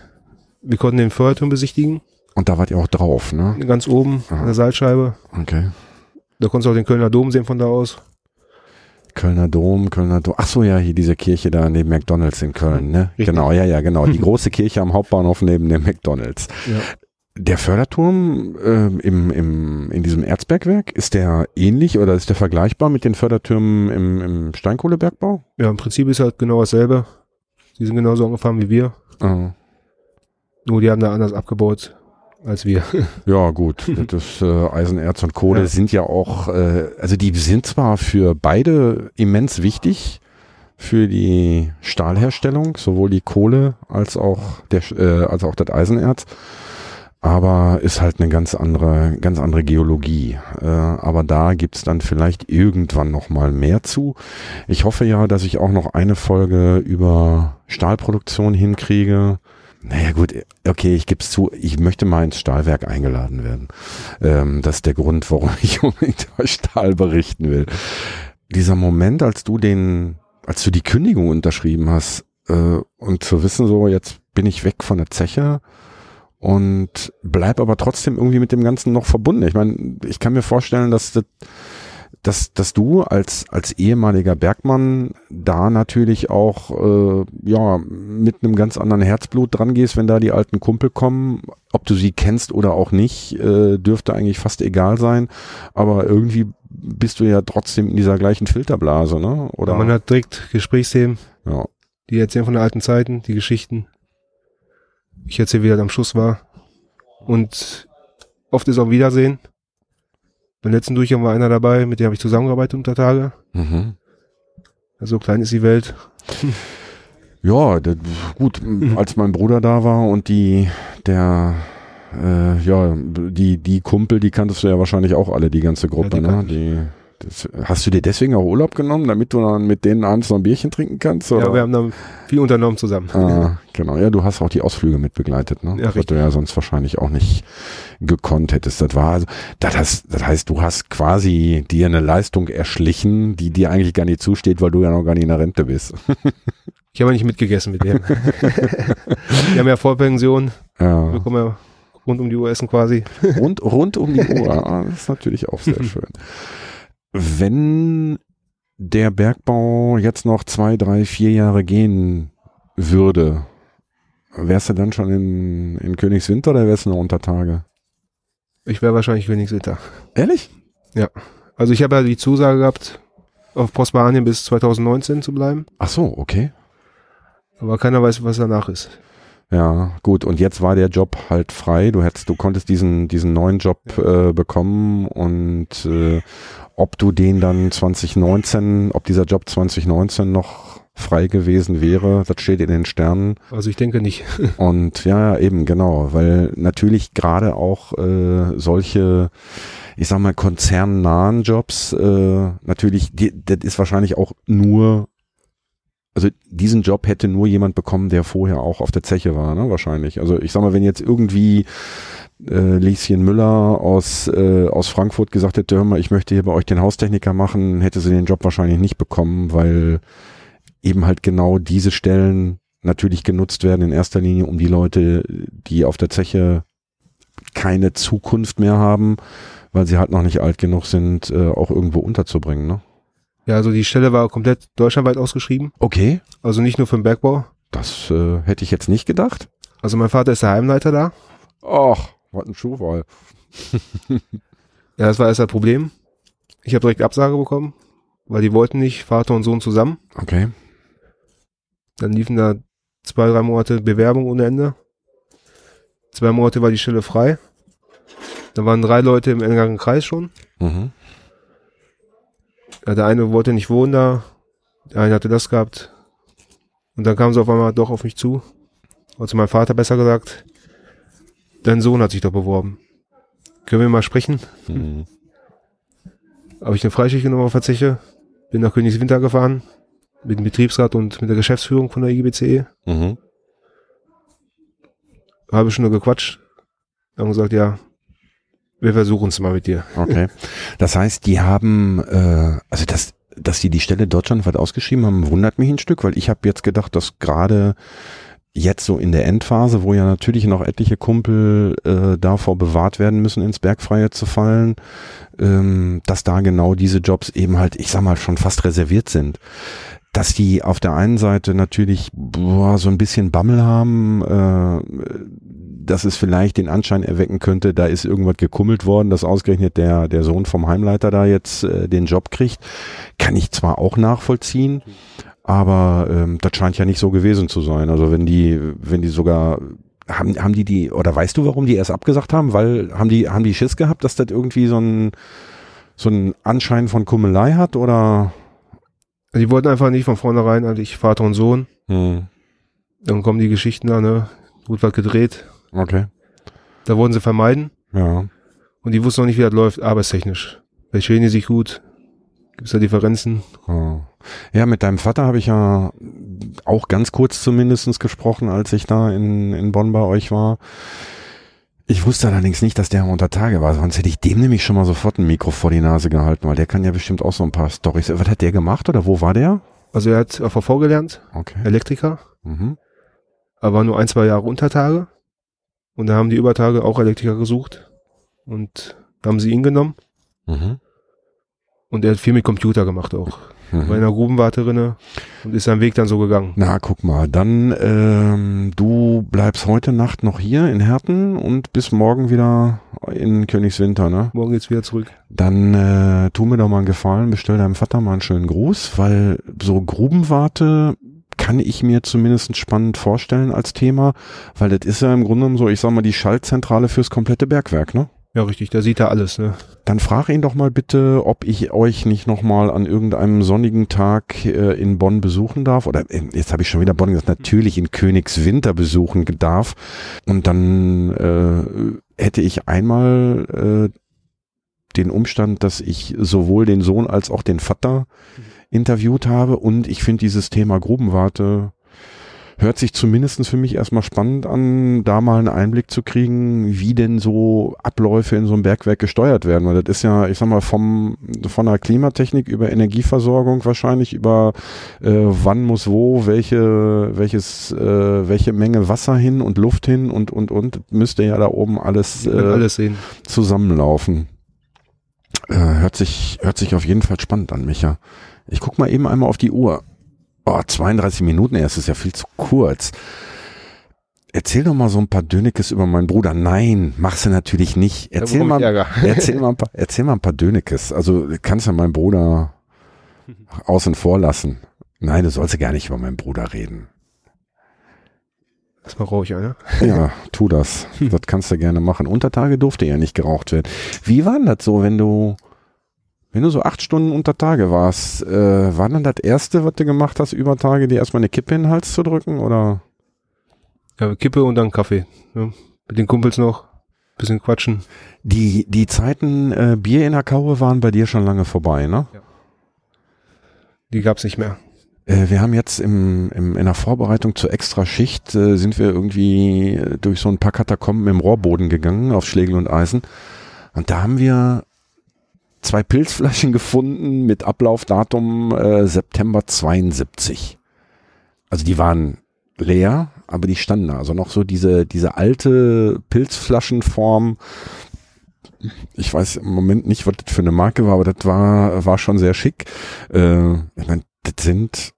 Wir konnten den Feuerturm besichtigen. Und da wart ihr auch drauf, ne? Ganz oben Aha. an der Seilscheibe. Okay. Da konntest du auch den Kölner Dom sehen von da aus. Kölner Dom, Kölner Dom. Ach so, ja, hier diese Kirche da neben McDonalds in Köln, ne? Richtig. Genau, ja, ja, genau. Die große Kirche am Hauptbahnhof neben dem McDonalds. Ja. Der Förderturm ähm, im, im, in diesem Erzbergwerk, ist der ähnlich oder ist der vergleichbar mit den Fördertürmen im, im Steinkohlebergbau? Ja, im Prinzip ist halt genau dasselbe. Die sind genauso angefahren wie wir. Äh, Nur die haben da anders abgebaut. Als wir. Ja, gut. Das äh, Eisenerz und Kohle ja. sind ja auch, äh, also die sind zwar für beide immens wichtig, für die Stahlherstellung, sowohl die Kohle als auch der, äh, als auch das Eisenerz aber ist halt eine ganz andere, ganz andere Geologie. Äh, aber da gibt's dann vielleicht irgendwann noch mal mehr zu. Ich hoffe ja, dass ich auch noch eine Folge über Stahlproduktion hinkriege. Naja gut, okay, ich gebe zu, ich möchte mal ins Stahlwerk eingeladen werden. Ähm, das ist der Grund, warum ich unbedingt über Stahl berichten will. Dieser Moment, als du den, als du die Kündigung unterschrieben hast äh, und zu wissen, so jetzt bin ich weg von der Zeche, und bleib aber trotzdem irgendwie mit dem Ganzen noch verbunden. Ich meine, ich kann mir vorstellen, dass das dass, dass du als, als ehemaliger Bergmann da natürlich auch äh, ja, mit einem ganz anderen Herzblut dran gehst, wenn da die alten Kumpel kommen. Ob du sie kennst oder auch nicht, äh, dürfte eigentlich fast egal sein. Aber irgendwie bist du ja trotzdem in dieser gleichen Filterblase, ne? Oder? Ja, man hat direkt Gesprächsthemen. Ja. Die erzählen von den alten Zeiten, die Geschichten ich erzähle, wie er am Schuss war. Und oft ist auch Wiedersehen. Beim letzten Durchgang war einer dabei, mit dem habe ich zusammengearbeitet unter Tage. Mhm. So klein ist die Welt. Ja, das, gut, als mein Bruder da war und die, der, äh, ja, die, die Kumpel, die kanntest du ja wahrscheinlich auch alle, die ganze Gruppe, ja, die ne? Die, das, hast du dir deswegen auch Urlaub genommen, damit du dann mit denen abends noch ein Bierchen trinken kannst? Oder? Ja, wir haben dann viel unternommen zusammen. Ah, genau. Ja, du hast auch die Ausflüge mit begleitet, ne? Ja, was du ja sonst wahrscheinlich auch nicht gekonnt hättest. Das war also, das heißt, das heißt, du hast quasi dir eine Leistung erschlichen, die dir eigentlich gar nicht zusteht, weil du ja noch gar nicht in der Rente bist. ich habe nicht mitgegessen mit dem. wir haben ja Vollpension. Ja. Wir kommen ja rund um die Uhr essen quasi. Rund, rund um die Uhr. Ah, das ist natürlich auch sehr schön. Wenn der Bergbau jetzt noch zwei, drei, vier Jahre gehen würde, wärst du dann schon in, in Königswinter oder wärst du noch unter Tage? Ich wäre wahrscheinlich Königswinter. Ehrlich? Ja. Also ich habe ja die Zusage gehabt, auf Prospanien bis 2019 zu bleiben. Ach so, okay. Aber keiner weiß, was danach ist. Ja, gut. Und jetzt war der Job halt frei. Du hättest, du konntest diesen diesen neuen Job äh, bekommen und äh, ob du den dann 2019, ob dieser Job 2019 noch frei gewesen wäre, das steht in den Sternen. Also ich denke nicht. Und ja, eben genau, weil natürlich gerade auch äh, solche, ich sag mal, konzernnahen Jobs, äh, natürlich, die, das ist wahrscheinlich auch nur also diesen Job hätte nur jemand bekommen, der vorher auch auf der Zeche war, ne? Wahrscheinlich. Also ich sag mal, wenn jetzt irgendwie äh, Lieschen Müller aus, äh, aus Frankfurt gesagt hätte, hör mal, ich möchte hier bei euch den Haustechniker machen, hätte sie den Job wahrscheinlich nicht bekommen, weil eben halt genau diese Stellen natürlich genutzt werden in erster Linie, um die Leute, die auf der Zeche keine Zukunft mehr haben, weil sie halt noch nicht alt genug sind, äh, auch irgendwo unterzubringen. Ne? Ja, also die Stelle war komplett deutschlandweit ausgeschrieben. Okay. Also nicht nur für den Bergbau. Das äh, hätte ich jetzt nicht gedacht. Also mein Vater ist der Heimleiter da. Ach, was ein Schuhwahl. ja, das war erst das Problem. Ich habe direkt Absage bekommen, weil die wollten nicht Vater und Sohn zusammen. Okay. Dann liefen da zwei, drei Monate Bewerbung ohne Ende. Zwei Monate war die Stelle frei. Da waren drei Leute im engeren Kreis schon. Mhm. Ja, der eine wollte nicht wohnen da, der eine hatte das gehabt. Und dann kam sie auf einmal doch auf mich zu. Also mein Vater besser gesagt, dein Sohn hat sich doch beworben. Können wir mal sprechen? Mhm. Habe ich eine Freischicht genommen auf bin nach Königswinter gefahren, mit dem Betriebsrat und mit der Geschäftsführung von der IGBCE. Mhm. Habe schon nur gequatscht. Haben gesagt, ja, wir versuchen es mal mit dir. Okay. Das heißt, die haben, äh, also das, dass die die Stelle deutschlandweit ausgeschrieben haben, wundert mich ein Stück, weil ich habe jetzt gedacht, dass gerade jetzt so in der Endphase, wo ja natürlich noch etliche Kumpel äh, davor bewahrt werden müssen, ins Bergfreie zu fallen, ähm, dass da genau diese Jobs eben halt, ich sag mal, schon fast reserviert sind. Dass die auf der einen Seite natürlich boah, so ein bisschen Bammel haben, äh, dass es vielleicht den Anschein erwecken könnte, da ist irgendwas gekummelt worden, dass ausgerechnet der, der Sohn vom Heimleiter da jetzt äh, den Job kriegt, kann ich zwar auch nachvollziehen, aber ähm, das scheint ja nicht so gewesen zu sein. Also wenn die, wenn die sogar haben, haben die die, oder weißt du, warum die erst abgesagt haben? Weil, haben die, haben die Schiss gehabt, dass das irgendwie so ein, so ein Anschein von Kummelei hat, oder? Die wollten einfach nicht von vornherein, eigentlich Vater und Sohn. Hm. Dann kommen die Geschichten da, ne? Gut was gedreht. Okay. Da wollten sie vermeiden. Ja. Und die wussten noch nicht, wie das läuft, arbeitstechnisch. Verstehen die sich gut? Gibt es da Differenzen? Ja. Ja, mit deinem Vater habe ich ja auch ganz kurz zumindestens gesprochen, als ich da in, in Bonn bei euch war. Ich wusste allerdings nicht, dass der unter Tage war, sonst hätte ich dem nämlich schon mal sofort ein Mikro vor die Nase gehalten, weil der kann ja bestimmt auch so ein paar Storys. Was hat der gemacht oder wo war der? Also er hat AVV gelernt, Okay. Elektriker, Mhm. aber nur ein, zwei Jahre Untertage. Und da haben die Übertage auch Elektriker gesucht. Und da haben sie ihn genommen. Mhm. Und er hat viel mit Computer gemacht auch. Mhm. der Grubenwarte drinne und ist seinen Weg dann so gegangen. Na, guck mal, dann ähm, du bleibst heute Nacht noch hier in Herten und bis morgen wieder in Königswinter, ne? Morgen geht's wieder zurück. Dann äh, tu mir doch mal einen Gefallen, bestell deinem Vater mal einen schönen Gruß, weil so Grubenwarte kann ich mir zumindest spannend vorstellen als Thema, weil das ist ja im Grunde genommen so, ich sag mal, die Schaltzentrale fürs komplette Bergwerk, ne? Ja, richtig, da sieht er alles, ne? Dann frag ihn doch mal bitte, ob ich euch nicht nochmal an irgendeinem sonnigen Tag äh, in Bonn besuchen darf. Oder äh, jetzt habe ich schon wieder Bonn gesagt, natürlich in Königswinter besuchen darf. Und dann äh, hätte ich einmal äh, den Umstand, dass ich sowohl den Sohn als auch den Vater interviewt habe. Und ich finde dieses Thema Grubenwarte hört sich zumindestens für mich erstmal spannend an, da mal einen Einblick zu kriegen, wie denn so Abläufe in so einem Bergwerk gesteuert werden. Weil das ist ja, ich sag mal, vom, von der Klimatechnik über Energieversorgung wahrscheinlich, über äh, wann muss wo, welche, welches, äh, welche Menge Wasser hin und Luft hin und, und, und, müsste ja da oben alles, äh, alles sehen. zusammenlaufen. Äh, hört sich, hört sich auf jeden Fall spannend an, Micha. Ich guck mal eben einmal auf die Uhr. Oh, 32 Minuten erst ist ja viel zu kurz. Erzähl doch mal so ein paar Dönekes über meinen Bruder. Nein, machst du natürlich nicht. Erzähl mal, erzähl mal ein paar, erzähl mal ein paar Dönekes. Also du kannst ja meinen Bruder außen vor lassen. Nein, du sollst ja gar nicht über meinen Bruder reden. Erstmal rauche ich einer. Ja, tu das. Das kannst du gerne machen. Untertage durfte ja nicht geraucht werden. Wie war denn das so, wenn du, wenn du so acht Stunden unter Tage warst, äh, war dann das erste, was du gemacht hast, über Tage, dir erstmal eine Kippe in den Hals zu drücken oder? Ja, Kippe und dann Kaffee. Ne? Mit den Kumpels noch. Bisschen quatschen. Die, die Zeiten äh, Bier in der Kaue waren bei dir schon lange vorbei, ne? Die gab's nicht mehr. Äh, wir haben jetzt im, im, in der Vorbereitung zur Extraschicht äh, sind wir irgendwie äh, durch so ein paar Katakomben im Rohrboden gegangen auf Schlegel und Eisen. Und da haben wir zwei Pilzflaschen gefunden mit Ablaufdatum äh, September 72. Also die waren leer, aber die standen da. Also noch so diese, diese alte Pilzflaschenform. Ich weiß im Moment nicht, was das für eine Marke war, aber das war, war schon sehr schick. Äh, ich mein, das sind,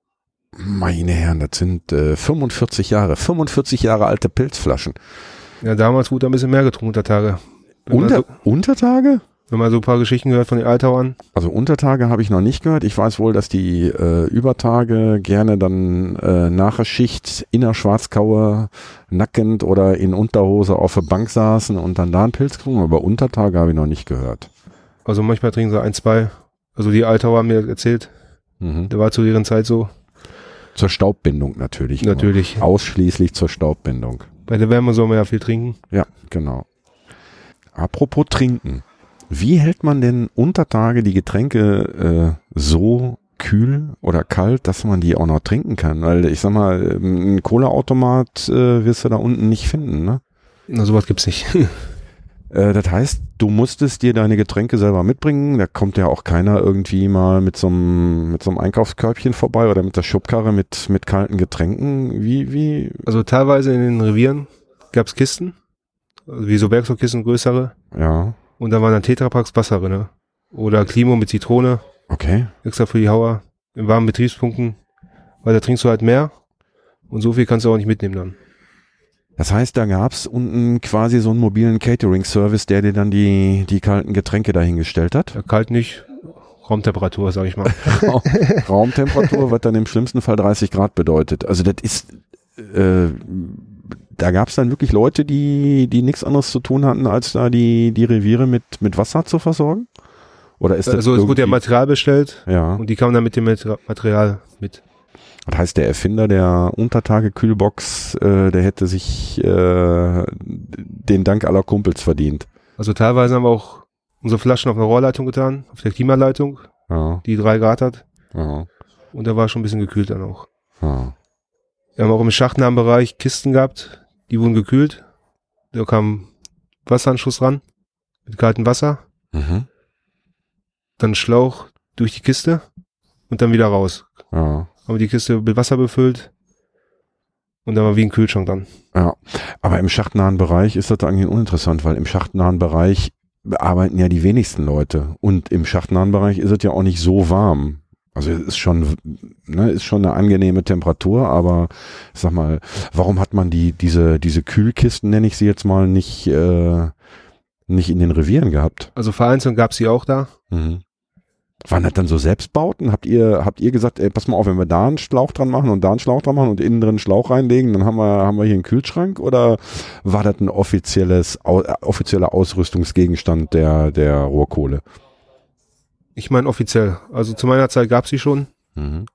meine Herren, das sind äh, 45 Jahre, 45 Jahre alte Pilzflaschen. Ja, damals wurde ein bisschen mehr getrunken unter Tage. Unter, so, Untertage? Wenn man so ein paar Geschichten gehört von den Altauern. Also Untertage habe ich noch nicht gehört. Ich weiß wohl, dass die äh, Übertage gerne dann äh, nach der Schicht in der Schwarzkaue nackend oder in Unterhose auf der Bank saßen und dann da einen Pilz getrunken. Aber Untertage habe ich noch nicht gehört. Also manchmal trinken sie ein, zwei. Also die Altauer haben mir erzählt. Mhm. Der war zu deren Zeit so. Zur Staubbindung natürlich. nur. Natürlich. Ausschließlich zur Staubbindung. Bei der Wärme soll man ja viel trinken. Ja, genau. Apropos trinken. Wie hält man denn unter Tage die Getränke äh, so kühl oder kalt, dass man die auch noch trinken kann? Weil ich sag mal, ähm, ein Cola-Automat äh, wirst du da unten nicht finden, ne? Na, sowas gibt's nicht. Äh, das heißt, du musstest dir deine Getränke selber mitbringen. Da kommt ja auch keiner irgendwie mal mit so einem mit so einem Einkaufskörbchen vorbei oder mit der Schubkarre mit mit kalten Getränken. Wie wie? Also teilweise in den Revieren gab's Kisten. Also wie so Werkzeugkisten, größere. Ja, Und da waren dann Tetrapacks Wasser drin. Oder Klimo mit Zitrone. okay. Extra für die Hauer. In warmen Betriebspunkten. Weil da trinkst du halt mehr. Und so viel kannst du auch nicht mitnehmen dann. Das heißt, da gab's unten quasi so einen mobilen Catering-Service, der dir dann die, die kalten Getränke dahingestellt hat. Ja, kalt nicht. Raumtemperatur, sag ich mal. Raumtemperatur, was dann im schlimmsten Fall 30 Grad bedeutet. Also das ist, äh, da gab es dann wirklich Leute, die, die nichts anderes zu tun hatten, als da die, die Reviere mit, mit Wasser zu versorgen? Oder ist das Also es wurde ja Material bestellt ja. und die kamen dann mit dem Mater- Material mit. Das heißt, der Erfinder der Untertage-Kühlbox, äh, der hätte sich äh, den Dank aller Kumpels verdient. Also teilweise haben wir auch unsere Flaschen auf einer Rohrleitung getan, auf der Klimaleitung, Ja, die drei Grad hat. ja, Und da war schon ein bisschen gekühlt dann auch. ja. Wir haben auch im schachtnahen Bereich Kisten gehabt, die wurden gekühlt. Da kam Wasseranschluss ran mit kaltem Wasser, Mhm. dann Schlauch durch die Kiste und dann wieder raus. ja. Haben die Kiste mit Wasser befüllt und dann war wie ein Kühlschrank dann. Ja, aber im schachtnahen Bereich ist das eigentlich uninteressant, weil im schachtnahen Bereich arbeiten ja die wenigsten Leute und im schachtnahen Bereich ist es ja auch nicht so warm. Also es ist schon, ne, ist schon eine angenehme Temperatur, aber ich sag mal, warum hat man die diese diese Kühlkisten, nenne ich sie jetzt mal, nicht äh, nicht in den Revieren gehabt? Also vereinzelt gab es sie auch da. Mhm. Waren das dann so Selbstbauten? Habt ihr, habt ihr gesagt, ey, pass mal auf, wenn wir da einen Schlauch dran machen und da einen Schlauch dran machen und innen drin einen Schlauch reinlegen, dann haben wir, haben wir hier einen Kühlschrank? Oder war das ein offizielles, äh, offizieller Ausrüstungsgegenstand der, der Rohrkohle? Ich meine offiziell. Also zu meiner Zeit gab es sie schon. Mhm.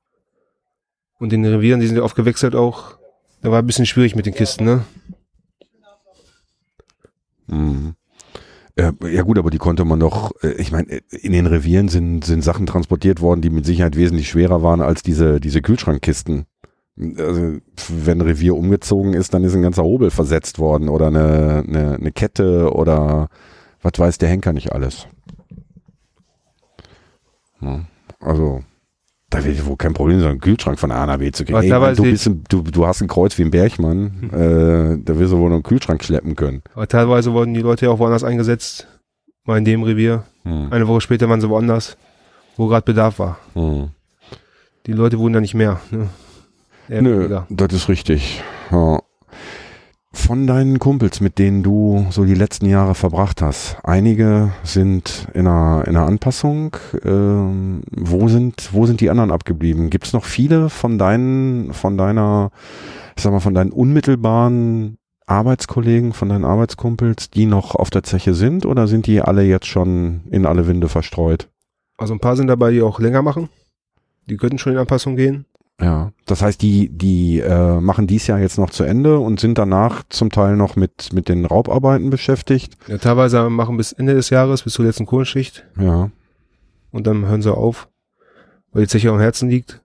Und in den Revieren, die sind ja oft gewechselt auch. Da war ein bisschen schwierig mit den Kisten, ne? Mhm. Äh, ja gut, aber die konnte man doch, äh, ich meine, äh, in den Revieren sind, sind Sachen transportiert worden, die mit Sicherheit wesentlich schwerer waren als diese, diese Kühlschrankkisten. Also, wenn ein Revier umgezogen ist, dann ist ein ganzer Hobel versetzt worden oder eine, eine, eine Kette oder was weiß der Henker nicht alles. Ja, also, da wird wohl kein Problem sein, einen Kühlschrank von A nach B zu kriegen. Ey, teilweise du, bist ein, du, du hast ein Kreuz wie ein Bergmann, äh, da wirst du wohl noch einen Kühlschrank schleppen können. Aber teilweise wurden die Leute ja auch woanders eingesetzt. Mal in dem Revier. Hm. Eine Woche später waren sie woanders, wo gerade Bedarf war. Hm. Die Leute wurden da nicht mehr. Ne? Nö, das ist richtig. Ja. Von deinen Kumpels, mit denen du so die letzten Jahre verbracht hast, einige sind in einer, in einer Anpassung. Ähm, wo sind, wo sind die anderen abgeblieben? Gibt es noch viele von deinen, von deiner, ich sag mal, von deinen unmittelbaren Arbeitskollegen, von deinen Arbeitskumpels, die noch auf der Zeche sind oder sind die alle jetzt schon in alle Winde verstreut? Also ein paar sind dabei, die auch länger machen. Die könnten schon in Anpassung gehen. Ja, das heißt, die, die äh, machen dies Jahr jetzt noch zu Ende und sind danach zum Teil noch mit, mit den Raubarbeiten beschäftigt. Ja, teilweise machen bis Ende des Jahres, bis zur letzten Kohlenschicht. Ja. Und dann hören sie auf, weil die Zeche am Herzen liegt.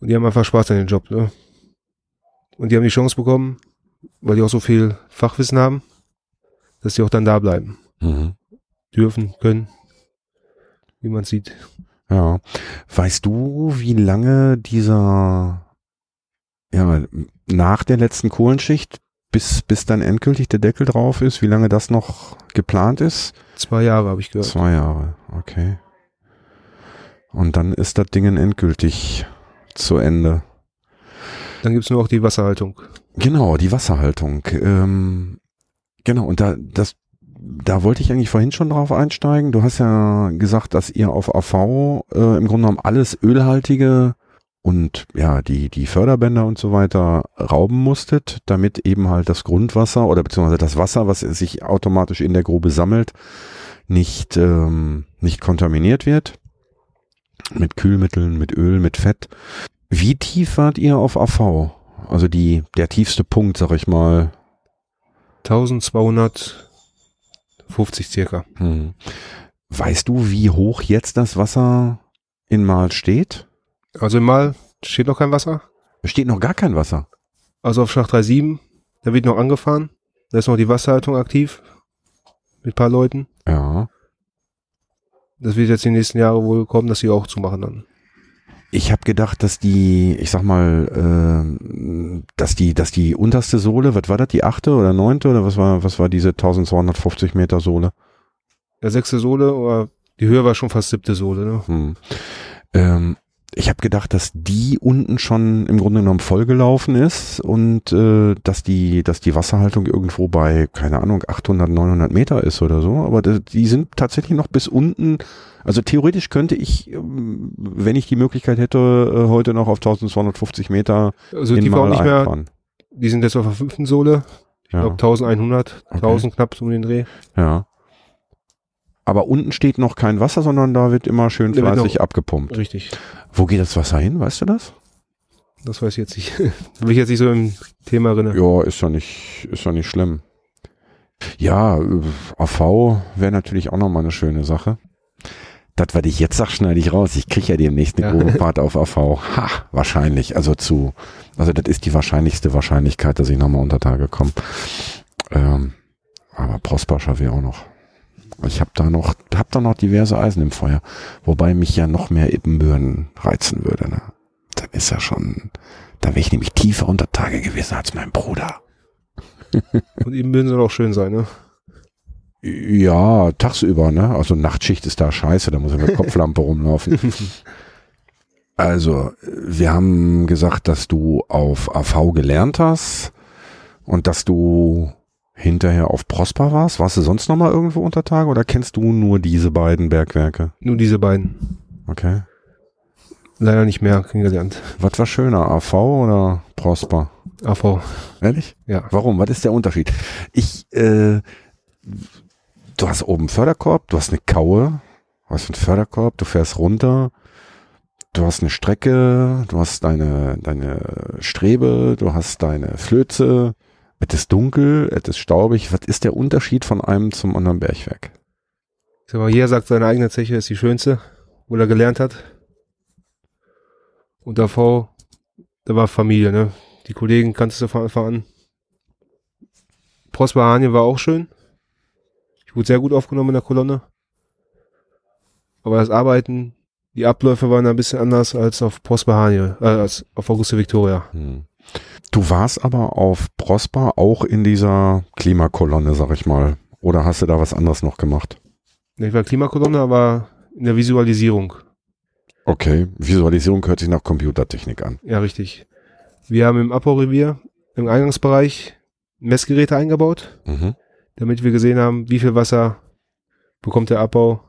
Und die haben einfach Spaß an dem Job. Ne? Und die haben die Chance bekommen, weil die auch so viel Fachwissen haben, dass die auch dann da bleiben. Mhm. Dürfen, können, wie man sieht. Ja. Weißt du, wie lange dieser, ja, nach der letzten Kohlenschicht, bis, bis dann endgültig der Deckel drauf ist, wie lange das noch geplant ist? Zwei Jahre habe ich gehört. Zwei Jahre, okay. Und dann ist das Ding endgültig zu Ende. Dann gibt's nur auch die Wasserhaltung. Genau, die Wasserhaltung. Ähm, genau, und da, das, da wollte ich eigentlich vorhin schon drauf einsteigen. Du hast ja gesagt, dass ihr auf AV äh, im Grunde genommen alles Ölhaltige und ja, die, die Förderbänder und so weiter rauben musstet, damit eben halt das Grundwasser oder beziehungsweise das Wasser, was sich automatisch in der Grube sammelt, nicht, ähm, nicht kontaminiert wird. Mit Kühlmitteln, mit Öl, mit Fett. Wie tief wart ihr auf AV? Also die, der tiefste Punkt, sag ich mal. 1250 circa. Hm. Weißt du, wie hoch jetzt das Wasser in Mal steht? Also im Mal steht noch kein Wasser. Es steht noch gar kein Wasser. Also auf Schacht 37, da wird noch angefahren. Da ist noch die Wasserhaltung aktiv. Mit ein paar Leuten. Ja. Das wird jetzt die nächsten Jahre wohl kommen, dass sie auch zumachen dann. Ich habe gedacht, dass die, ich sag mal, äh, dass die, dass die unterste Sohle, was war das, die achte oder neunte oder was war, was war diese 1250 Meter Sohle? Der sechste Sohle, oder die Höhe war schon fast siebte Sohle, ne? Hm. Ähm, ich habe gedacht, dass die unten schon im Grunde genommen vollgelaufen ist und äh, dass die, dass die Wasserhaltung irgendwo bei, keine Ahnung, 800, 900 Meter ist oder so. Aber die sind tatsächlich noch bis unten. Also theoretisch könnte ich, ähm, wenn ich die Möglichkeit hätte, äh, heute noch auf 1250 Meter Also in die war auch Mal nicht mehr. Die sind jetzt auf der fünften Sohle. Ich Ja. glaube 1100, 1000 knapp um den Dreh. Ja. Aber unten steht noch kein Wasser, sondern da wird immer schön Da fleißig abgepumpt. Richtig. Wo geht das Wasser hin? Weißt du das? Das weiß ich jetzt nicht. bin ich jetzt nicht so im Thema drin. Ja, ist doch nicht, ist doch nicht schlimm. Ja, AV wäre natürlich auch nochmal eine schöne Sache. Das, was ich jetzt sag, schneide ich raus. Ich kriege ja demnächst eine Ja. grobe Part auf AV. Ha, wahrscheinlich. Also zu, also das ist die wahrscheinlichste Wahrscheinlichkeit, dass ich nochmal unter Tage komme. Ähm, aber Prosper wäre auch noch. Ich habe da noch, hab da noch diverse Eisen im Feuer. Wobei mich ja noch mehr Ippenbüren reizen würde. Ne? Dann ist ja schon, da wäre ich nämlich tiefer unter Tage gewesen als mein Bruder. Und eben würden soll auch schön sein, ne? Ja, tagsüber, ne? Also Nachtschicht ist da scheiße, da muss ich mit Kopflampe rumlaufen. Also, wir haben gesagt, dass du auf AV gelernt hast und dass du hinterher auf Prosper warst. Warst du sonst noch mal irgendwo unter Tage oder kennst du nur diese beiden Bergwerke? Nur diese beiden. Okay. Leider nicht mehr kennengelernt. Was war schöner, AV oder Prosper? AV. Ehrlich? Ja. Warum? Was ist der Unterschied? Ich, äh, du hast oben Förderkorb, du hast eine Kaue, du hast einen Förderkorb, du fährst runter, du hast eine Strecke, du hast deine, deine Strebe, du hast deine Flöze, es ist dunkel, es ist staubig. Was ist der Unterschied von einem zum anderen Bergwerk? Mal, jeder sagt, seine eigene Zeche ist die schönste, wo er gelernt hat. Und AV, da war Familie, ne? Die Kollegen kanntest du von Anfang an. Prosper Hanje war auch schön. Ich wurde sehr gut aufgenommen in der Kolonne. Aber das Arbeiten, die Abläufe waren ein bisschen anders als auf Prosper Hanje, äh, als auf Auguste Victoria. Hm. Du warst aber auf Prosper auch in dieser Klimakolonne, sag ich mal. Oder hast du da was anderes noch gemacht? Ich war Klimakolonne, aber in der Visualisierung. Okay, Visualisierung hört sich nach Computertechnik an. Ja, richtig. Wir haben im Abbaurevier im Eingangsbereich Messgeräte eingebaut, Mhm. damit wir gesehen haben, wie viel Wasser bekommt der Abbau,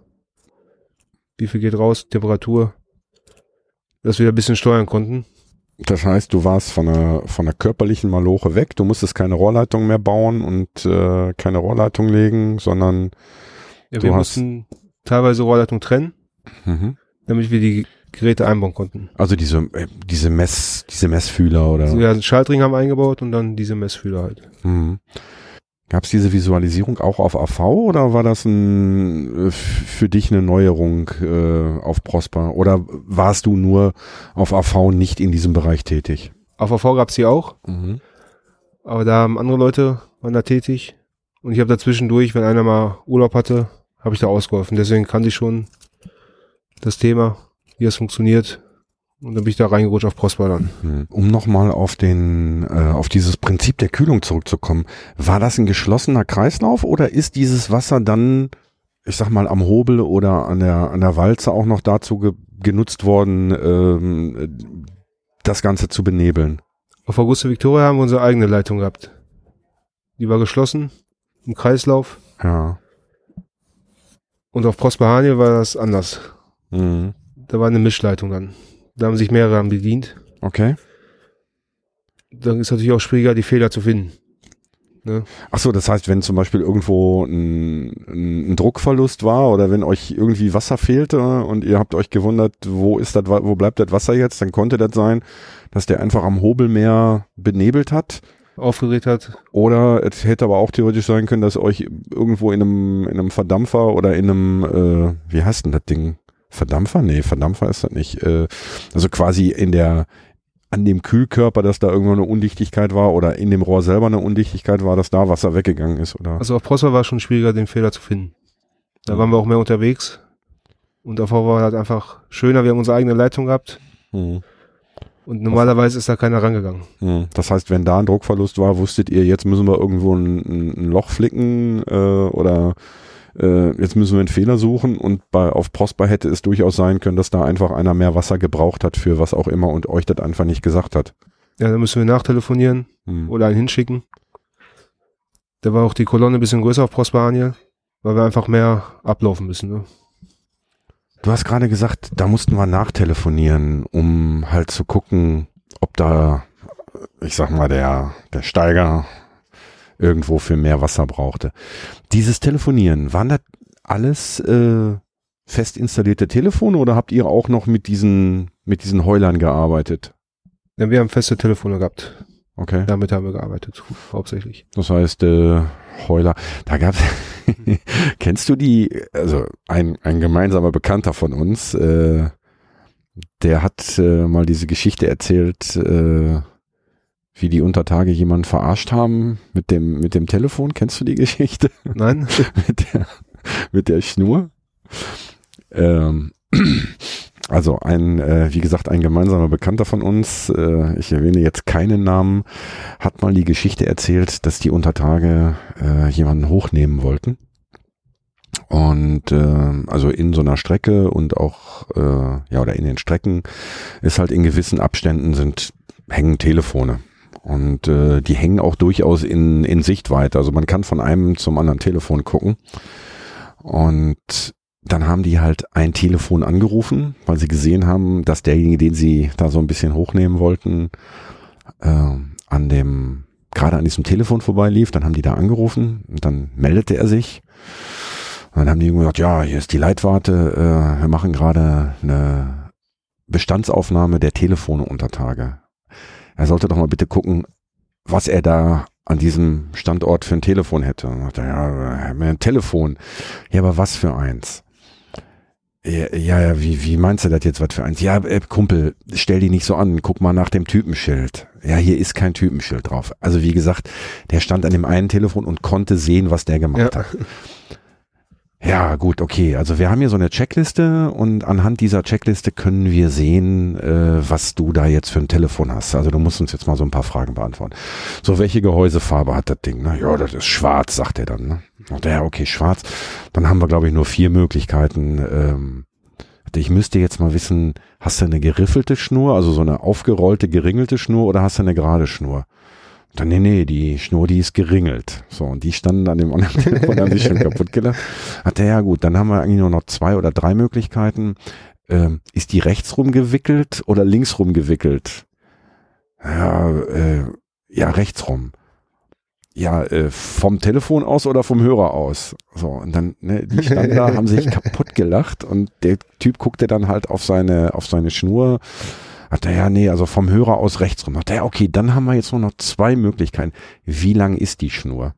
wie viel geht raus, Temperatur, dass wir ein bisschen steuern konnten. Das heißt, du warst von der, von der körperlichen Maloche weg. Du musstest keine Rohrleitung mehr bauen und äh, keine Rohrleitung legen, sondern Ja, wir mussten teilweise Rohrleitung trennen, mhm. damit wir die Geräte einbauen konnten. also diese, äh, diese Mess, diese Messfühler oder. Also wir einen Schaltring haben eingebaut und dann diese Messfühler halt. Mhm. Gab es diese Visualisierung auch auf AV oder war das ein, äh, für dich eine Neuerung äh, auf Prosper? Oder warst du nur auf AV nicht in diesem Bereich tätig? Auf AV gab es die auch, Mhm. aber da haben andere Leute waren da tätig und ich habe dazwischendurch, wenn einer mal Urlaub hatte, habe ich da ausgeholfen. Deswegen kannte ich schon das Thema, wie es funktioniert und dann bin ich da reingerutscht auf Prosper dann. Hm. Um nochmal auf den, äh, auf dieses Prinzip der Kühlung zurückzukommen, war das ein geschlossener Kreislauf oder ist dieses Wasser dann, ich sag mal, am Hobel oder an der, an der Walze auch noch dazu ge genutzt worden, ähm, das Ganze zu benebeln? Auf Auguste Victoria haben wir unsere eigene Leitung gehabt. Die war geschlossen im Kreislauf Ja. und auf Prosper Haniel war das anders. Mhm. Da war eine Mischleitung dann. Da haben sich mehrere an bedient. Okay. Dann ist natürlich auch schwieriger, die Fehler zu finden. Ne? Ach so, das heißt, wenn zum Beispiel irgendwo ein, ein, Druckverlust war oder wenn euch irgendwie Wasser fehlte und ihr habt euch gewundert, wo ist das, wo bleibt das Wasser jetzt, dann konnte das sein, dass der einfach am Hobelmeer benebelt hat. Aufgedreht hat. Oder es hätte aber auch theoretisch sein können, dass euch irgendwo in einem, in einem Verdampfer oder in einem, äh, wie heißt denn das Ding? Verdampfer? Nee, Verdampfer ist das nicht. Äh, also quasi in der, an dem Kühlkörper, dass da irgendwo eine Undichtigkeit war oder in dem Rohr selber eine Undichtigkeit war, dass da Wasser weggegangen ist, oder? Also auf Prosper war es schon schwieriger, den Fehler zu finden. Da Mhm. waren wir auch mehr unterwegs. Und auf war halt einfach schöner. Wir haben unsere eigene Leitung gehabt. Hm. Und normalerweise ist da keiner rangegangen. Hm. Das heißt, wenn da ein Druckverlust war, wusstet ihr, jetzt müssen wir irgendwo ein, ein, ein Loch flicken äh, oder äh, jetzt müssen wir einen Fehler suchen und bei auf Prosper hätte es durchaus sein können, dass da einfach einer mehr Wasser gebraucht hat für was auch immer und euch das einfach nicht gesagt hat. Ja, dann müssen wir nachtelefonieren Hm. oder einen hinschicken. Da war auch die Kolonne ein bisschen größer auf Prosper Haniel, weil wir einfach mehr ablaufen müssen. Ne? Du hast gerade gesagt, da mussten wir nachtelefonieren, um halt zu gucken, ob da ich sag mal, der, der Steiger irgendwo für mehr Wasser brauchte. Dieses Telefonieren, waren das alles äh, fest installierte Telefone oder habt ihr auch noch mit diesen, mit diesen Heulern gearbeitet? Ja, wir haben feste Telefone gehabt. Okay. Damit haben wir gearbeitet, hauptsächlich. Das heißt, äh, Heuler, da gab's, kennst du die, also ein, ein gemeinsamer Bekannter von uns, äh, der hat äh, mal diese Geschichte erzählt, äh, wie die unter Tage jemanden verarscht haben mit dem, mit dem Telefon. Kennst du die Geschichte? Nein. mit, der, mit der Schnur. Ähm, also ein, äh, wie gesagt, ein gemeinsamer Bekannter von uns, äh, ich erwähne jetzt keinen Namen, hat mal die Geschichte erzählt, dass die unter Tage äh, jemanden hochnehmen wollten. Und äh, also in so einer Strecke und auch äh, ja oder in den Strecken ist halt in gewissen Abständen sind hängen Telefone und äh, die hängen auch durchaus in, in Sichtweite. Also man kann von einem zum anderen Telefon gucken. Und dann haben die halt ein Telefon angerufen, weil sie gesehen haben, dass derjenige, den sie da so ein bisschen hochnehmen wollten, äh, an dem, gerade an diesem Telefon vorbeilief. Dann haben die da angerufen und dann meldete er sich. Und dann haben die gesagt, ja, hier ist die Leitwarte, äh, wir machen gerade eine Bestandsaufnahme der Telefone unter Tage er sollte doch mal bitte gucken, was er da an diesem Standort für ein Telefon hätte. Und dachte, ja, ein Telefon. Ja, aber was für eins? Ja, ja, wie, wie meinst du das jetzt, was für eins? Ja, äh, Kumpel, stell die nicht so an, guck mal nach dem Typenschild. Ja, hier ist kein Typenschild drauf. Also wie gesagt, der stand an dem einen Telefon und konnte sehen, was der gemacht ja. hat. Ja, gut, okay. Also wir haben hier so eine Checkliste und anhand dieser Checkliste können wir sehen, äh, was du da jetzt für ein Telefon hast. Also du musst uns jetzt mal so ein paar Fragen beantworten. So, welche Gehäusefarbe hat das Ding? Ne? Ja, das ist schwarz, sagt er dann. Ne? Und ja, okay, schwarz. Dann haben wir, glaube ich, nur vier Möglichkeiten. Ähm, ich müsste jetzt mal wissen, hast du eine geriffelte Schnur, also so eine aufgerollte, geringelte Schnur oder hast du eine gerade Schnur? Dann, nee, nee, die Schnur, die ist geringelt. So, und die standen an dem anderen Telefon, haben sich schon kaputt gelacht. Hat er, ja gut, dann haben wir eigentlich nur noch zwei oder drei Möglichkeiten. Ähm, ist die rechts rum gewickelt oder links rum gewickelt? Ja, äh, ja, rechts rum. Ja, äh, vom Telefon aus oder vom Hörer aus? So, und dann, ne, die standen da, haben sich kaputt gelacht und der Typ guckte dann halt auf seine, auf seine Schnur hat er ja, nee, also vom Hörer aus rechts rum. Hat er, ja, okay, dann haben wir jetzt nur noch zwei Möglichkeiten. Wie lang ist die Schnur?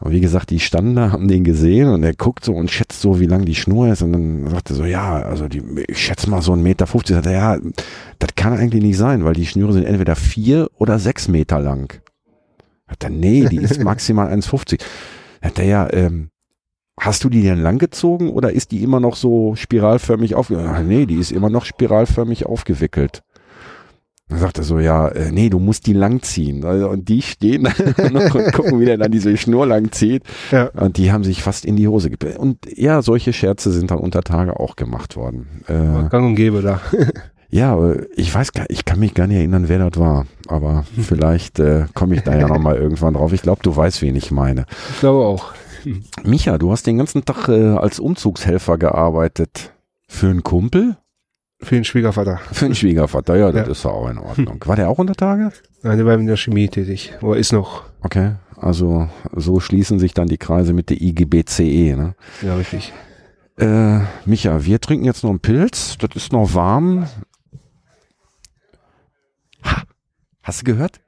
Und wie gesagt, die standen da, haben den gesehen und er guckt so und schätzt so, wie lang die Schnur ist. Und dann sagt er so, ja, also die, ich schätze mal so einen Meter 50. Sagt er, ja, das kann eigentlich nicht sein, weil die Schnüre sind entweder vier oder sechs Meter lang. Hat er, nee, die ist maximal 1,50. Hat er ja, ähm, Hast du die denn langgezogen oder ist die immer noch so spiralförmig aufgewickelt? Ah, nee, die ist immer noch spiralförmig aufgewickelt. Dann sagt er so, ja, äh, nee, du musst die langziehen. Also, und die stehen noch und gucken, wie der dann diese Schnur langzieht. Ja. Und die haben sich fast in die Hose gebläht. Und ja, solche Scherze sind dann unter Tage auch gemacht worden. Äh, Gang und Gäbe da. ja, ich weiß gar, ich kann mich gar nicht erinnern, wer das war. Aber vielleicht äh, komme ich da ja nochmal irgendwann drauf. Ich glaube, du weißt, wen ich meine. Ich glaube auch. Micha, du hast den ganzen Tag äh, als Umzugshelfer gearbeitet. Für einen Kumpel? Für den Schwiegervater. Für den Schwiegervater, ja, das ja. ist auch in Ordnung. War der auch unter Tage? Nein, der war in der Chemie tätig. Oder ist noch. Okay, also so schließen sich dann die Kreise mit der IGBCE, ne? Ja, richtig. Äh, Micha, wir trinken jetzt noch einen Pilz. Das ist noch warm. Ha! Hast du gehört?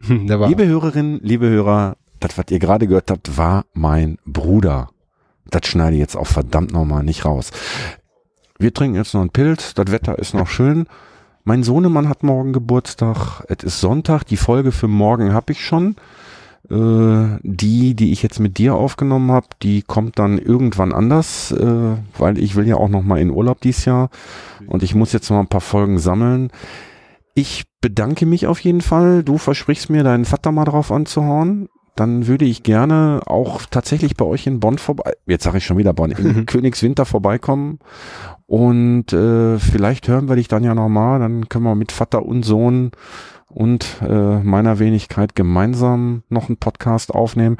liebe Hörerinnen, liebe Hörer, das, was ihr gerade gehört habt, war mein Bruder. Das schneide ich jetzt auch verdammt nochmal nicht raus. Wir trinken jetzt noch einen Pilz, das Wetter ist noch schön. Mein Sohnemann hat morgen Geburtstag. Es ist Sonntag, die Folge für morgen habe ich schon. Äh, die, die ich jetzt mit dir aufgenommen habe, die kommt dann irgendwann anders, äh, weil ich will ja auch noch mal in Urlaub dieses Jahr und ich muss jetzt noch ein paar Folgen sammeln. Ich bedanke mich auf jeden Fall. Du versprichst mir, deinen Vater mal drauf anzuhauen dann würde ich gerne auch tatsächlich bei euch in Bonn vorbei, jetzt sage ich schon wieder Bonn, in mhm. Königswinter vorbeikommen und äh, vielleicht hören wir dich dann ja nochmal, dann können wir mit Vater und Sohn und äh, meiner Wenigkeit gemeinsam noch einen Podcast aufnehmen.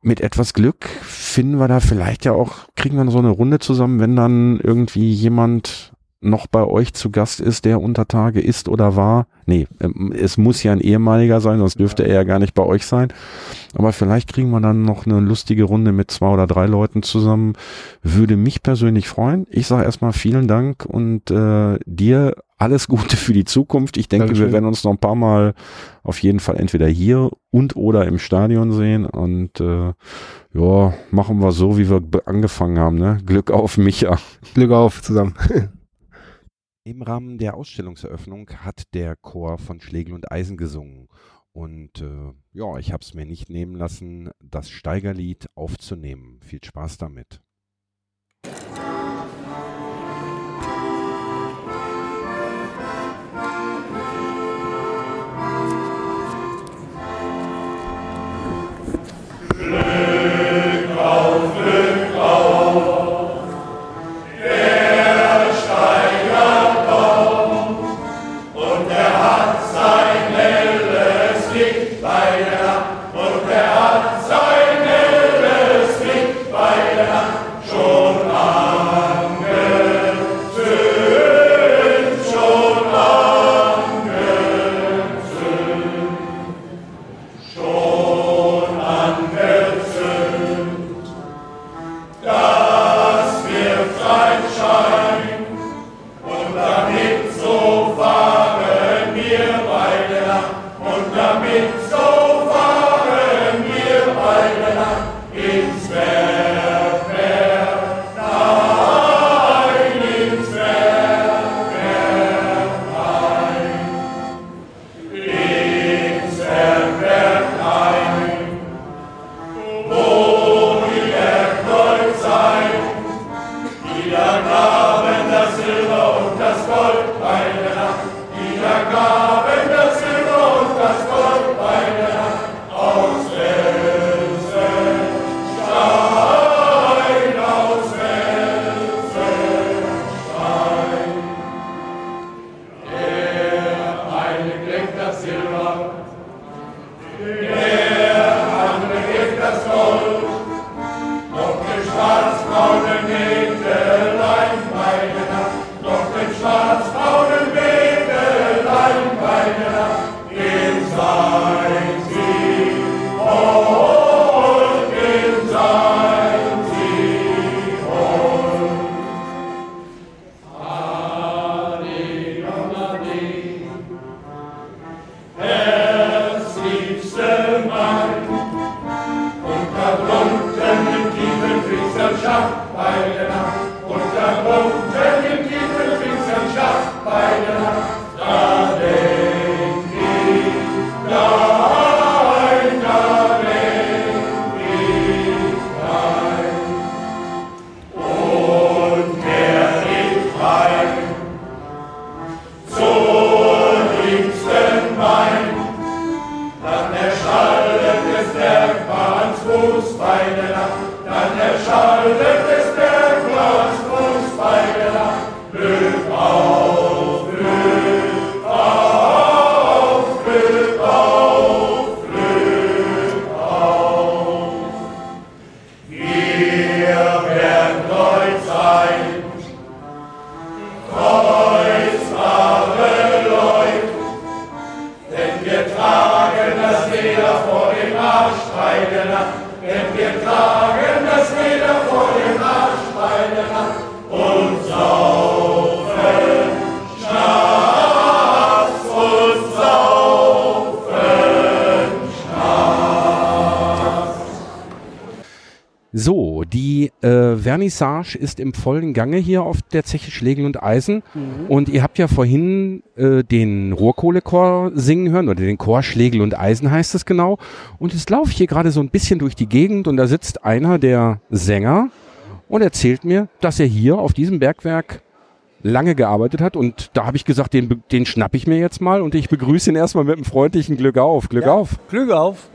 Mit etwas Glück finden wir da vielleicht ja auch, kriegen wir so eine Runde zusammen, wenn dann irgendwie jemand noch bei euch zu Gast ist, der unter Tage ist oder war. Nee, ähm, es muss ja ein ehemaliger sein, sonst dürfte er ja gar nicht bei euch sein. Aber vielleicht kriegen wir dann noch eine lustige Runde mit zwei oder drei Leuten zusammen. Würde mich persönlich freuen. Ich sage erstmal vielen Dank und äh, dir alles Gute für die Zukunft. Ich denke, Dankeschön. wir werden uns noch ein paar Mal auf jeden Fall entweder hier und oder im Stadion sehen. Und äh, ja, machen wir so, wie wir angefangen haben. Ne? Glück auf, Micha. Glück auf zusammen. Im Rahmen der Ausstellungseröffnung hat der Chor von Schlegel und Eisen gesungen. Und äh, ja, ich habe es mir nicht nehmen lassen, das Steigerlied aufzunehmen. Viel Spaß damit. das Leder vor dem Arsch steigen der denn wir tragen das Leder vor dem Arsch steigen der und saufen, Schnaps und saufen, Schnaps. So, die äh Vernissage ist im vollen Gange hier auf der Zeche Schlegel und Eisen. Mhm. Und ihr habt ja vorhin äh, den Rohrkohlechor singen hören, oder den Chor Schlegel und Eisen heißt es genau. Und jetzt laufe ich hier gerade so ein bisschen durch die Gegend und da sitzt einer der Sänger und erzählt mir, dass er hier auf diesem Bergwerk lange gearbeitet hat und da habe ich gesagt, den, den schnapp ich mir jetzt mal und ich begrüße ihn erstmal mit einem freundlichen Glück auf. Glück ja, auf. Glück auf.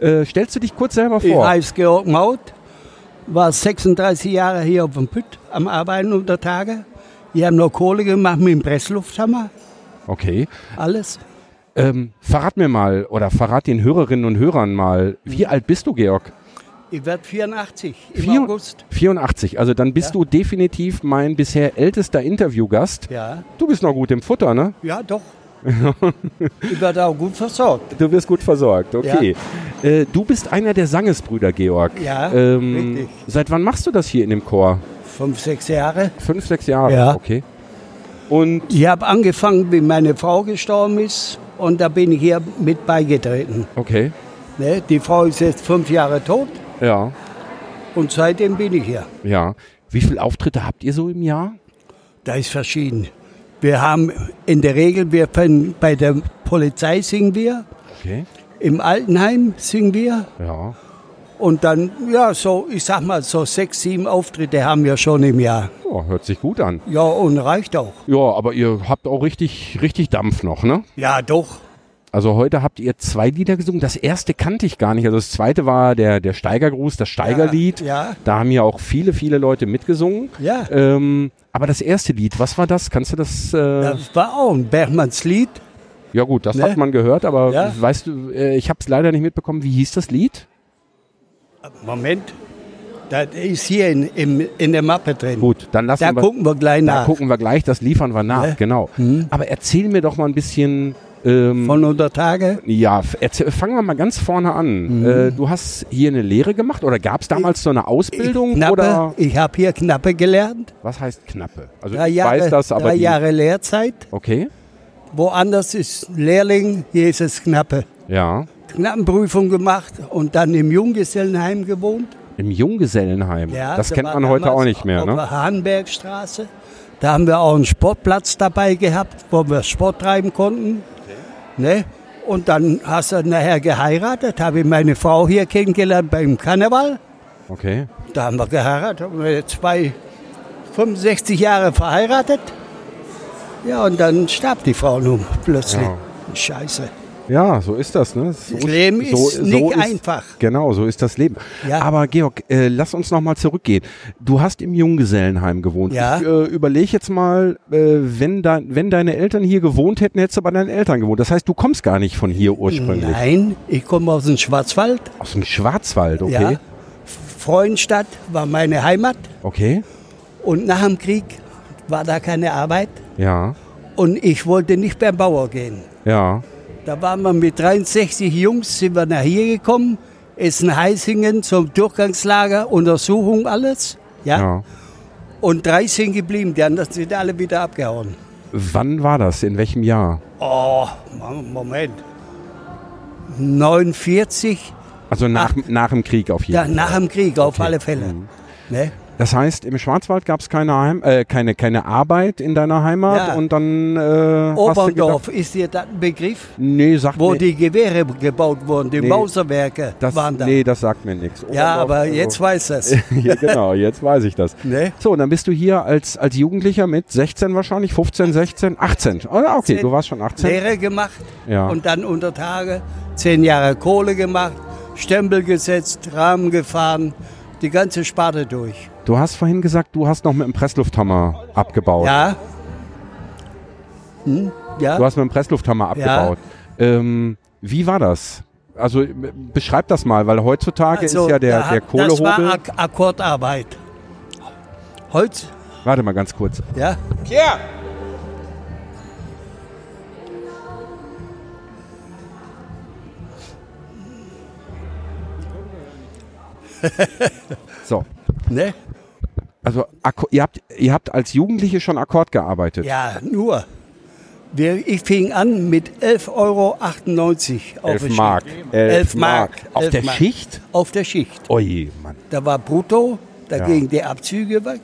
Äh, stellst du dich kurz selber vor? Ich heiße Georg Maut, war 36 Jahre hier auf dem Pütt am Arbeiten unter Tage. Wir haben noch Kohle gemacht mit dem Presslufthammer. Okay. Alles. Ähm, verrat mir mal oder verrat den Hörerinnen und Hörern mal, wie alt bist du, Georg? Ich werde 84 im Vier- August. 84, also dann bist Ja. du definitiv mein bisher ältester Interviewgast. Ja, Du bist noch gut im Futter, ne? ja doch. ich werde auch gut versorgt. Du wirst gut versorgt, okay. Äh, du bist einer der Sangesbrüder, Georg. Ja, ähm, richtig. Seit wann machst du das hier in dem Chor? Fünf, sechs Jahre. Fünf, sechs Jahre, Ja. okay. Und Ich habe angefangen, wie meine Frau gestorben ist. Und da bin ich hier mit beigetreten. okay, Ne? Die Frau ist jetzt fünf Jahre tot. ja, Und seitdem bin ich hier. ja. Wie viele Auftritte habt ihr so im Jahr? Da ist verschieden. Wir haben in der Regel, wir können, bei der Polizei singen wir, Okay, im Altenheim singen wir. ja. Und dann, ja, so, ich sag mal, so sechs, sieben Auftritte haben wir schon im Jahr. Oh, hört sich gut an. Ja, und reicht auch. Ja, aber ihr habt auch richtig, richtig Dampf noch, ne? Ja, doch. Also heute habt ihr zwei Lieder gesungen. Das erste kannte ich gar nicht. Also das zweite war der, der Steigergruß, das Steigerlied. Ja, Da haben ja auch viele, viele Leute mitgesungen. ja. Ähm, aber das erste Lied, was war das? Kannst du das? Äh, Das war auch ein Bergmanns Lied. ja gut, das Ne? hat man gehört, aber Ja. weißt du, äh, ich habe es leider nicht mitbekommen. Wie hieß das Lied? Moment. Das ist hier in, im, in der Mappe drin. Gut, dann lassen Da wir. gucken wir gleich da nach. gucken wir gleich. Das liefern wir nach. Ne? Genau. Mhm. Aber erzähl mir doch mal ein bisschen. Ähm, Von 100 Tage. ja, fangen wir mal ganz vorne an. Mhm. Äh, du hast hier eine Lehre gemacht oder gab es damals so eine Ausbildung Knappe, oder ich habe hier Knappe gelernt. was heißt knappe? Also Drei ich Jahre, weiß das, aber drei die, Jahre Lehrzeit. okay, Woanders ist Lehrling, hier ist es Knappe. ja, Knappenprüfung gemacht und dann im Junggesellenheim gewohnt. im Junggesellenheim. Ja, das da kennt man heute auch nicht mehr, Auf ne? der Hahnbergstraße. Da haben wir auch einen Sportplatz dabei gehabt, wo wir Sport treiben konnten. Ne? Und dann hast du nachher geheiratet, habe ich meine Frau hier kennengelernt beim Karneval. Okay. Da haben wir geheiratet, haben wir zwei, 65 Jahre verheiratet. Ja, und dann starb die Frau nun plötzlich. Ja. Scheiße. Ja, so ist das, ne? So Das Leben ist nicht einfach. Genau, so ist das Leben. Ja. Aber Georg, äh, lass uns noch mal zurückgehen. Du hast im Junggesellenheim gewohnt. Ja. Ich äh, überlege jetzt mal, äh, wenn, dein, wenn deine Eltern hier gewohnt hätten, hättest du bei deinen Eltern gewohnt. Das heißt, du kommst gar nicht von hier ursprünglich. Nein, ich komme aus dem Schwarzwald. Aus dem Schwarzwald, okay. Ja. Freudenstadt war meine Heimat. Okay. Und nach dem Krieg war da keine Arbeit. Ja. Und ich wollte nicht beim Bauer gehen. Ja. Da waren wir mit 63 Jungs, sind wir nach hier gekommen. Essen-Heißingen zum Durchgangslager, Untersuchung, alles. Ja. ja. Und drei sind geblieben, die anderen sind alle wieder abgehauen. Wann war das? In welchem Jahr? Oh, Moment. 49, Also nach, nach dem Krieg auf jeden ja, Fall. nach dem Krieg auf Okay. alle Fälle. Mhm. Ne? Das heißt, im Schwarzwald gab es keine, Heim äh, keine, keine Arbeit in deiner Heimat Ja. und dann äh, Oberndorf, gedacht, ist dir das ein Begriff? nee, sagt Wo mir, die Gewehre gebaut wurden, die Nee. Mauserwerke das, waren da. nee, das sagt mir nichts. ja, aber Oberndorf, jetzt weiß das. also, genau, jetzt weiß ich das. ne? So, und dann bist du hier als, als Jugendlicher mit 16 wahrscheinlich, 15, 16, 18. Ah, okay, du warst schon 18. Lehre gemacht Ja. und dann unter Tage zehn Jahre Kohle gemacht, Stempel gesetzt, Rahmen gefahren, die ganze Sparte durch. Du hast vorhin gesagt, du hast noch mit dem Presslufthammer abgebaut. Ja. Hm? Ja. Du hast mit dem Presslufthammer abgebaut. Ähm, wie war das? Also m- beschreib das mal, weil heutzutage ist ja der, Also, der hat- Das war Kohlehobel. Ak Akkordarbeit. Holz, Warte mal ganz kurz. ja. So. Ne? Also ihr habt, ihr habt als Jugendliche schon Akkord gearbeitet. Ja, nur. Wir, ich fing an mit 11,98 Euro auf 11 der Mark. Schicht. 11 11 Mark. Mark. Auf 11 der Mark. Schicht? Auf der Schicht. Oje, Mann. Da war brutto, dagegen die Abzüge weg.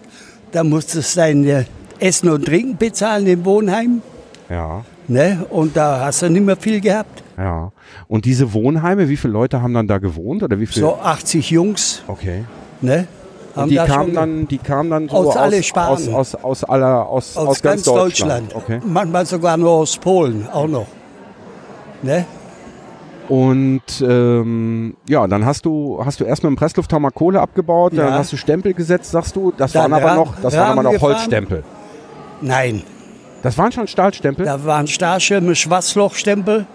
Da musstest du dein Essen und Trinken bezahlen im Wohnheim. Ja. Ne? Und da hast du nicht mehr viel gehabt. Ja. Und diese Wohnheime, wie viele Leute haben dann da gewohnt? Oder wie viele? So 80 Jungs. Okay. Ne? Und die kamen dann, die kamen dann so Aus aus, aus, aus, aus, aller, aus, aus, ganz Deutschland. Okay. Manchmal sogar nur aus Polen auch noch. Ne? Und ähm, ja, dann hast du, hast du erst mit dem Presslufthammer Kohle abgebaut, dann Ja. hast du Stempel gesetzt, sagst du. Das Dann waren aber noch, das waren aber noch gefahren. Holzstempel. Nein, Das waren schon Stahlstempel? da waren Starschirme, Schwarzlochstempel.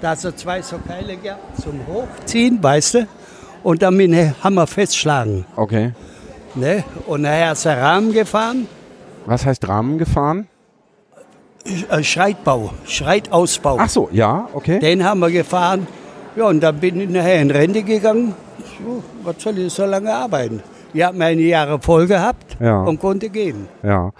Da hast du zwei so Keile gehabt zum Hochziehen, weißt du? Und dann mit dem Hammer festschlagen. Okay. Ne? Und nachher ist der Rahmen gefahren, Was heißt Rahmen gefahren? äh, Schreitbau, Schreitausbau. Ach so, ja, okay. Den haben wir gefahren. Ja, und dann bin ich nachher in Rente gegangen. So, was soll ich so lange arbeiten? Ich habe meine Jahre voll gehabt Ja. und konnte gehen. Ja.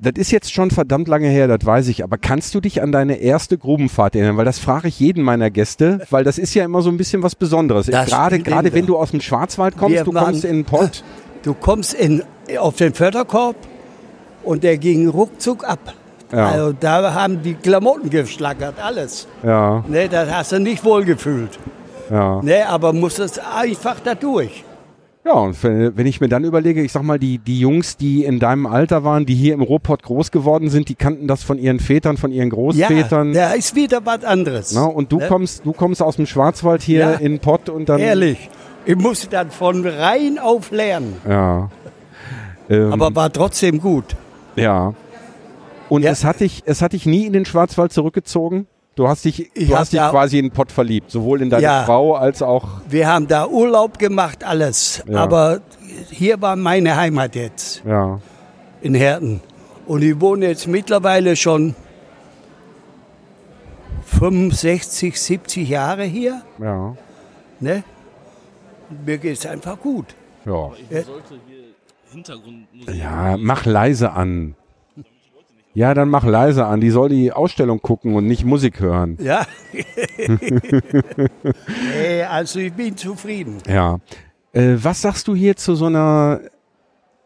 Das ist jetzt schon verdammt lange her, das weiß ich. Aber kannst du dich an deine erste Grubenfahrt erinnern? Weil das frage ich jeden meiner Gäste, weil das ist ja immer so ein bisschen was Besonderes. Das Gerade, gerade wenn du aus dem Schwarzwald kommst, Wir du waren- kommst in den Pott. Du kommst in, auf den Förderkorb und der ging ruckzuck ab. Ja. Also da haben die Klamotten geschlackert, alles. Ja, Ne, das hast du nicht wohl gefühlt. ja. Ne, aber musstest einfach da durch. Ja, und wenn, ich mir dann überlege, ich sag mal, die, die Jungs, die in deinem Alter waren, die hier im Ruhrpott groß geworden sind, die kannten das von ihren Vätern, von ihren Ja, Großvätern. da ist wieder was anderes. Na, und du Ne? kommst, du kommst aus dem Schwarzwald hier Ja. in Pott und dann. Ehrlich, ich musste dann von rein auf lernen. Ja. Ähm, Aber war trotzdem gut. Ja. Und Ja. es hat dich, es hat dich nie in den Schwarzwald zurückgezogen? Du hast dich, Ich du hast dich quasi in den Pott verliebt, sowohl in deine Ja. Frau als auch. Wir haben da Urlaub gemacht, alles. Ja. Aber hier war meine Heimat jetzt, Ja. in Herten. Und ich wohne jetzt mittlerweile schon 65, 70 Jahre hier. Ja. Ne? Mir geht es einfach gut. Ja. Ich sollte hier Hintergrundmusik. Ja, mach leise an. Ja, dann mach leise an. Die soll die Ausstellung gucken und nicht Musik hören. Ja. nee, also ich bin zufrieden. Ja. Äh, was sagst du hier zu so einer,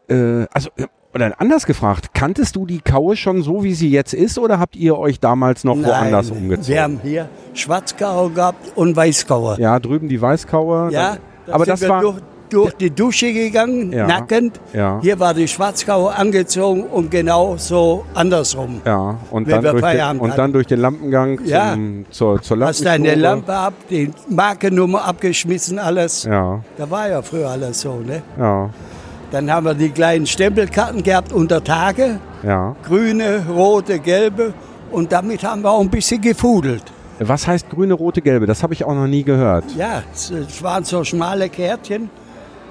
äh, also, oder anders gefragt, kanntest du die Kaue schon so, wie sie jetzt ist, oder habt ihr euch damals noch woanders Nein, umgezogen? Wir haben hier Schwarzkauer gehabt und Weißkauer. ja, drüben die Weißkaue. Ja, da, aber das war, durch, durch die Dusche gegangen, Ja. nackend. Ja. Hier war die Schwarzkauer angezogen und genau so andersrum. Ja, und, dann durch, den, und dann durch den Lampengang Ja. zum, zur, zur Hast deine. Lampe ab, die Markennummer abgeschmissen, alles. Ja, Da war ja früher alles so. Ne? ja, Dann haben wir die kleinen Stempelkarten gehabt unter Tage. ja. Grüne, rote, gelbe. Und damit haben wir auch ein bisschen gefudelt. Was heißt grüne, rote, gelbe? Das habe ich auch noch nie gehört. Ja, es waren so schmale Kärtchen,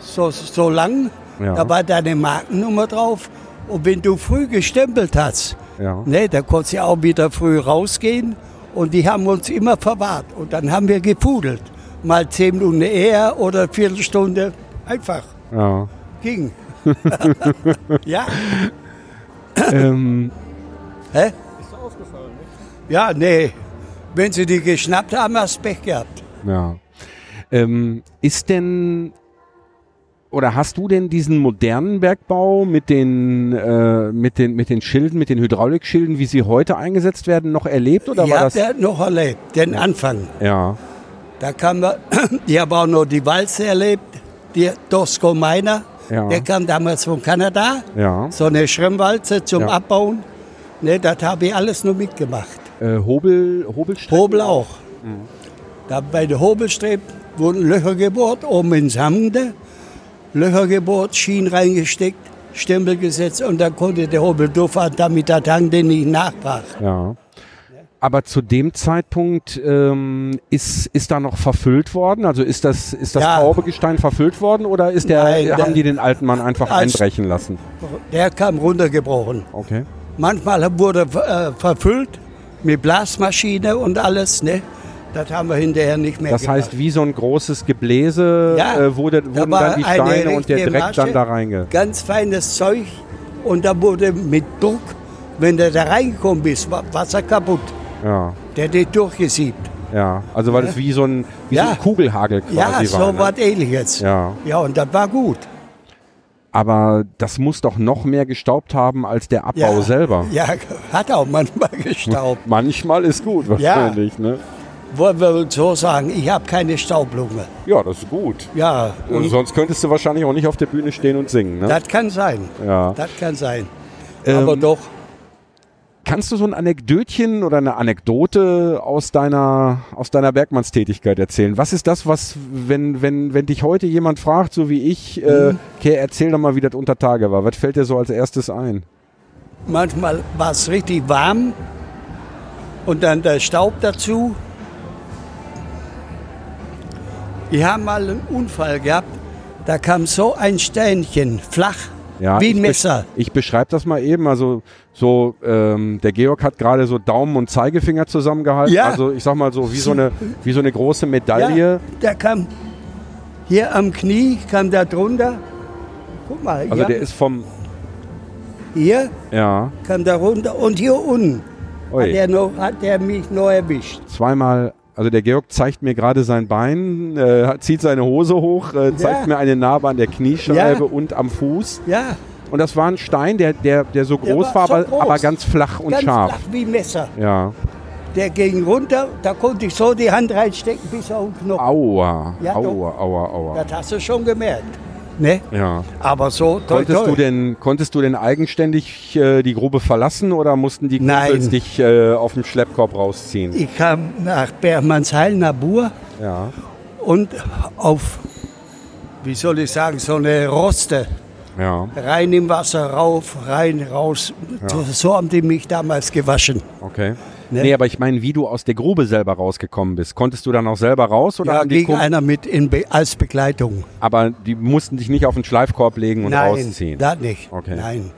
so, so lang. Ja. Da war deine Markennummer drauf. Und wenn du früh gestempelt hast, Ja. ne, da konntest du auch wieder früh rausgehen. Und die haben uns immer verwahrt. Und dann haben wir gepudelt. Mal zehn Minuten eher oder eine Viertelstunde. Einfach. Ja. Ging. ja. ähm, Hä? Ja, nee. Wenn sie die geschnappt haben, hast du Pech gehabt. ja. Ähm, ist denn oder hast du denn diesen modernen Bergbau mit den, äh, mit den, mit den Schilden, mit den Hydraulikschilden, wie sie heute eingesetzt werden, noch erlebt? Oder ich war habe das? den noch erlebt, den Anfang. Ja, Da kam ich habe auch noch die Walze erlebt, die Tosco Miner. Ja. Der kam damals von Kanada, ja. so eine Schrimmwalze zum Ja. Abbauen. Ne, das habe ich alles nur mitgemacht. Äh, Hobel, Hobelstrecken? Hobel auch. Mhm. Da bei der Hobelstreb wurden Löcher gebohrt, oben ins Hamde. Löcher gebohrt, Schienen reingesteckt, Stempel gesetzt und dann konnte der Hobel durchfahren, damit der Tank den nicht nachbrach. Ja. Aber zu dem Zeitpunkt ähm, ist, ist da noch verfüllt worden? Also ist das, ist das Ja. Traubegestein verfüllt worden oder ist der, Nein, haben der- die den alten Mann einfach einbrechen lassen? Der kam runtergebrochen. Okay. Manchmal wurde äh, verfüllt mit Blasmaschine und alles. Ne? Das haben wir hinterher nicht mehr Das gemacht. heißt, wie so ein großes Gebläse Ja, äh, wurde, da wurden war dann die eine Steine und der Dreck Masche. dann da reinge. Ganz feines Zeug und da wurde mit Druck, wenn du da reingekommen bist, war Wasser kaputt. Ja, Der hat dich durchgesiebt. ja. Also weil es wie so ein, wie so Ja. ein Kugelhagel quasi Ja, war. so ne? was ähnliches. Ja. ja, und das war gut. Aber das muss doch noch mehr gestaubt haben als der Abbau ja, selber. Ja, hat auch manchmal gestaubt. Manchmal ist gut, wahrscheinlich. Ne? Wollen wir uns so sagen, ich habe keine Staublunge. Ja, das ist gut. Ja, Und und sonst könntest du wahrscheinlich auch nicht auf der Bühne stehen und singen. Ne? das kann sein. Ja. Das kann sein. Ähm, Aber doch, Kannst du so ein Anekdötchen oder eine Anekdote aus deiner, aus deiner Bergmannstätigkeit erzählen? Was ist das, was, wenn, wenn, wenn dich heute jemand fragt, so wie ich, äh, Mhm. okay, erzähl doch mal, wie das unter Tage war. Was fällt dir so als erstes ein? manchmal war es richtig warm und dann der Staub dazu. Ich habe mal einen Unfall gehabt, da kam so ein Steinchen, flach, Ja, wie ein Messer. Ich beschreibe das mal eben. Also so, ähm, der Georg hat gerade so Daumen und Zeigefinger zusammengehalten. Ja. Also ich sag mal so wie so eine, wie so eine große Medaille. Ja, der kam hier am Knie, kam da drunter. Guck mal, Also der ist vom, hier ja, kam da runter und hier unten hat der, noch, hat der mich noch erwischt. zweimal. Also der Georg zeigt mir gerade sein Bein, äh, zieht seine Hose hoch, äh, zeigt Ja. mir eine Narbe an der Kniescheibe Ja. und am Fuß. Ja, Und das war ein Stein, der, der, der so Der groß war war, so aber, groß. aber ganz flach und ganz scharf. flach wie Messer. Ja. Der ging runter, da konnte ich so die Hand reinstecken bis auf den Knochen. Aua, Ja, aua, aua, aua. Das hast du schon gemerkt. Ne? Ja. Aber so, toi, Konntest toi. du denn, konntest du denn eigenständig äh, die Grube verlassen oder mussten die. Kumpels dich äh, auf dem Schleppkorb rausziehen? Ich kam nach Bergmannsheil, nach Bur Ja. und auf, wie soll ich sagen, so eine Roste. Ja, Rein im Wasser, rauf, rein, raus. So, so haben die mich damals gewaschen. okay. Ne? Nee, aber ich meine, wie du aus der Grube selber rausgekommen bist. Konntest du dann auch selber raus? Oder die ging Kumpel, einer mit in Be als Begleitung. aber die mussten dich nicht auf den Schleifkorb legen und Nein, rausziehen? das nicht. Okay. Nein.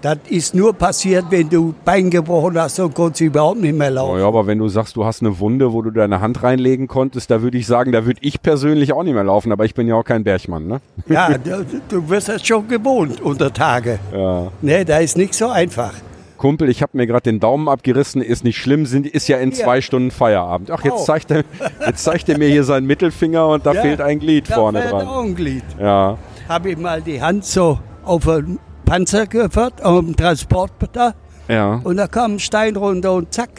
Das ist nur passiert, wenn du Bein gebrochen hast und konntest überhaupt nicht mehr Oh laufen. ja, aber wenn du sagst, du hast eine Wunde, wo du deine Hand reinlegen konntest, da würde ich sagen, da würde ich persönlich auch nicht mehr laufen, aber ich bin ja auch kein Bergmann, ne? Ja, du, du wirst das schon gewohnt unter Tage. Ja. Ne, da ist nicht so einfach. Kumpel, ich habe mir gerade den Daumen abgerissen, ist nicht schlimm, sind, ist ja in Ja. zwei Stunden Feierabend. Ach, jetzt Oh. zeigt, er, jetzt zeigt er mir hier seinen Mittelfinger und da Ja, fehlt ein Glied Da vorne fehlt dran. auch ein Glied. Ja, Habe ich mal die Hand so auf den Panzer geführt, auf dem Transporter ja. und da kam ein Stein runter und zack,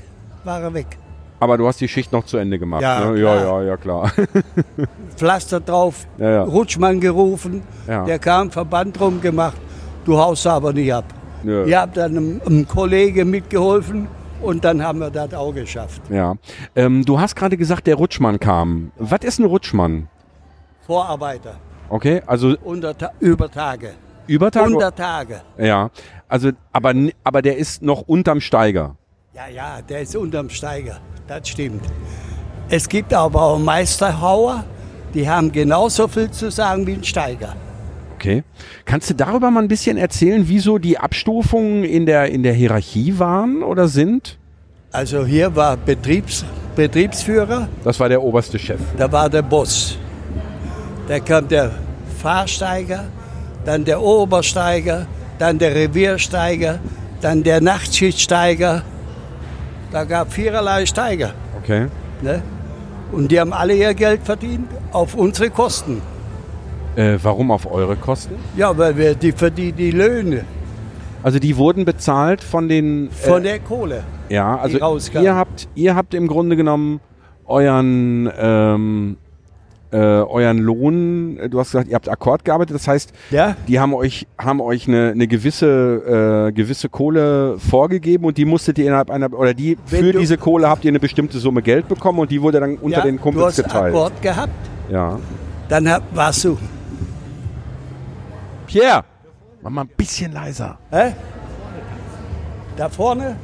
war er weg. Aber du hast die Schicht noch zu Ende gemacht. Ja, ne? ja, ja, ja, klar. Pflaster drauf, Ja, ja. Rutschmann gerufen, der kam, Verband drum gemacht, du haust aber nicht ab. Nö. Ich habe dann einem, einem Kollegen mitgeholfen und dann haben wir das auch geschafft. ja. Ähm, du hast gerade gesagt, der Rutschmann kam. Was ist ein Rutschmann? Vorarbeiter, Okay, also unter, über Tage. über Tage. Unter Tage. Ja, also, aber, aber der ist noch unterm Steiger. Ja, ja, der ist unterm Steiger, das stimmt. Es gibt aber auch Meisterhauer, die haben genauso viel zu sagen wie ein Steiger. Okay. Kannst du darüber mal ein bisschen erzählen, wieso die Abstufungen in der, in der Hierarchie waren oder sind? Also hier war Betriebs, Betriebsführer, Das war der oberste Chef. da war der Boss. Da kam der Fahrsteiger, dann der Obersteiger, dann der Reviersteiger, dann der Nachtschichtsteiger. Da gab viererlei Steiger. Okay. Ne? Und die haben alle ihr Geld verdient auf unsere Kosten. Äh, warum auf eure Kosten? Ja, weil wir die verdienen die Löhne Also die wurden bezahlt von den. von der Kohle. ja, also ihr habt, ihr habt im Grunde genommen euren, ähm, äh, euren Lohn. äh, Du hast gesagt, ihr habt Akkord gearbeitet. Das heißt, Ja? die haben euch, haben euch eine, eine gewisse, äh, gewisse Kohle vorgegeben und die musstet ihr innerhalb einer oder die Wenn für du- diese Kohle habt ihr eine bestimmte Summe Geld bekommen und die wurde dann unter ja, den du Kumpels hast geteilt. Akkord gehabt, Ja. dann hab, warst du. Pierre, mach mal ein bisschen leiser. Hä? Da vorne?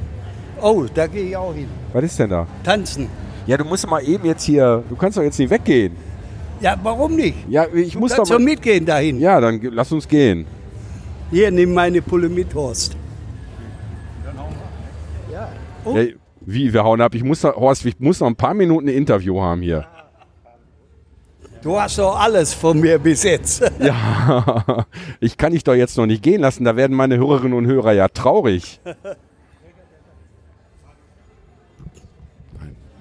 Oh, da gehe ich auch hin. Was ist denn da? Tanzen. Ja, du musst mal eben jetzt hier. Du kannst doch jetzt nicht weggehen. Ja, warum nicht? Ja, ich Du muss doch kannst mal. doch mitgehen dahin. Ja, dann lass uns gehen. Hier, nimm meine Pulle mit, Horst. Oh. Ja, wie, wir hauen ab. Ich muss, Horst, ich muss noch ein paar Minuten ein Interview haben hier. Du hast doch alles von mir bis jetzt. Ja, ich kann dich doch jetzt noch nicht gehen lassen. Da werden meine Hörerinnen und Hörer ja traurig. Nein,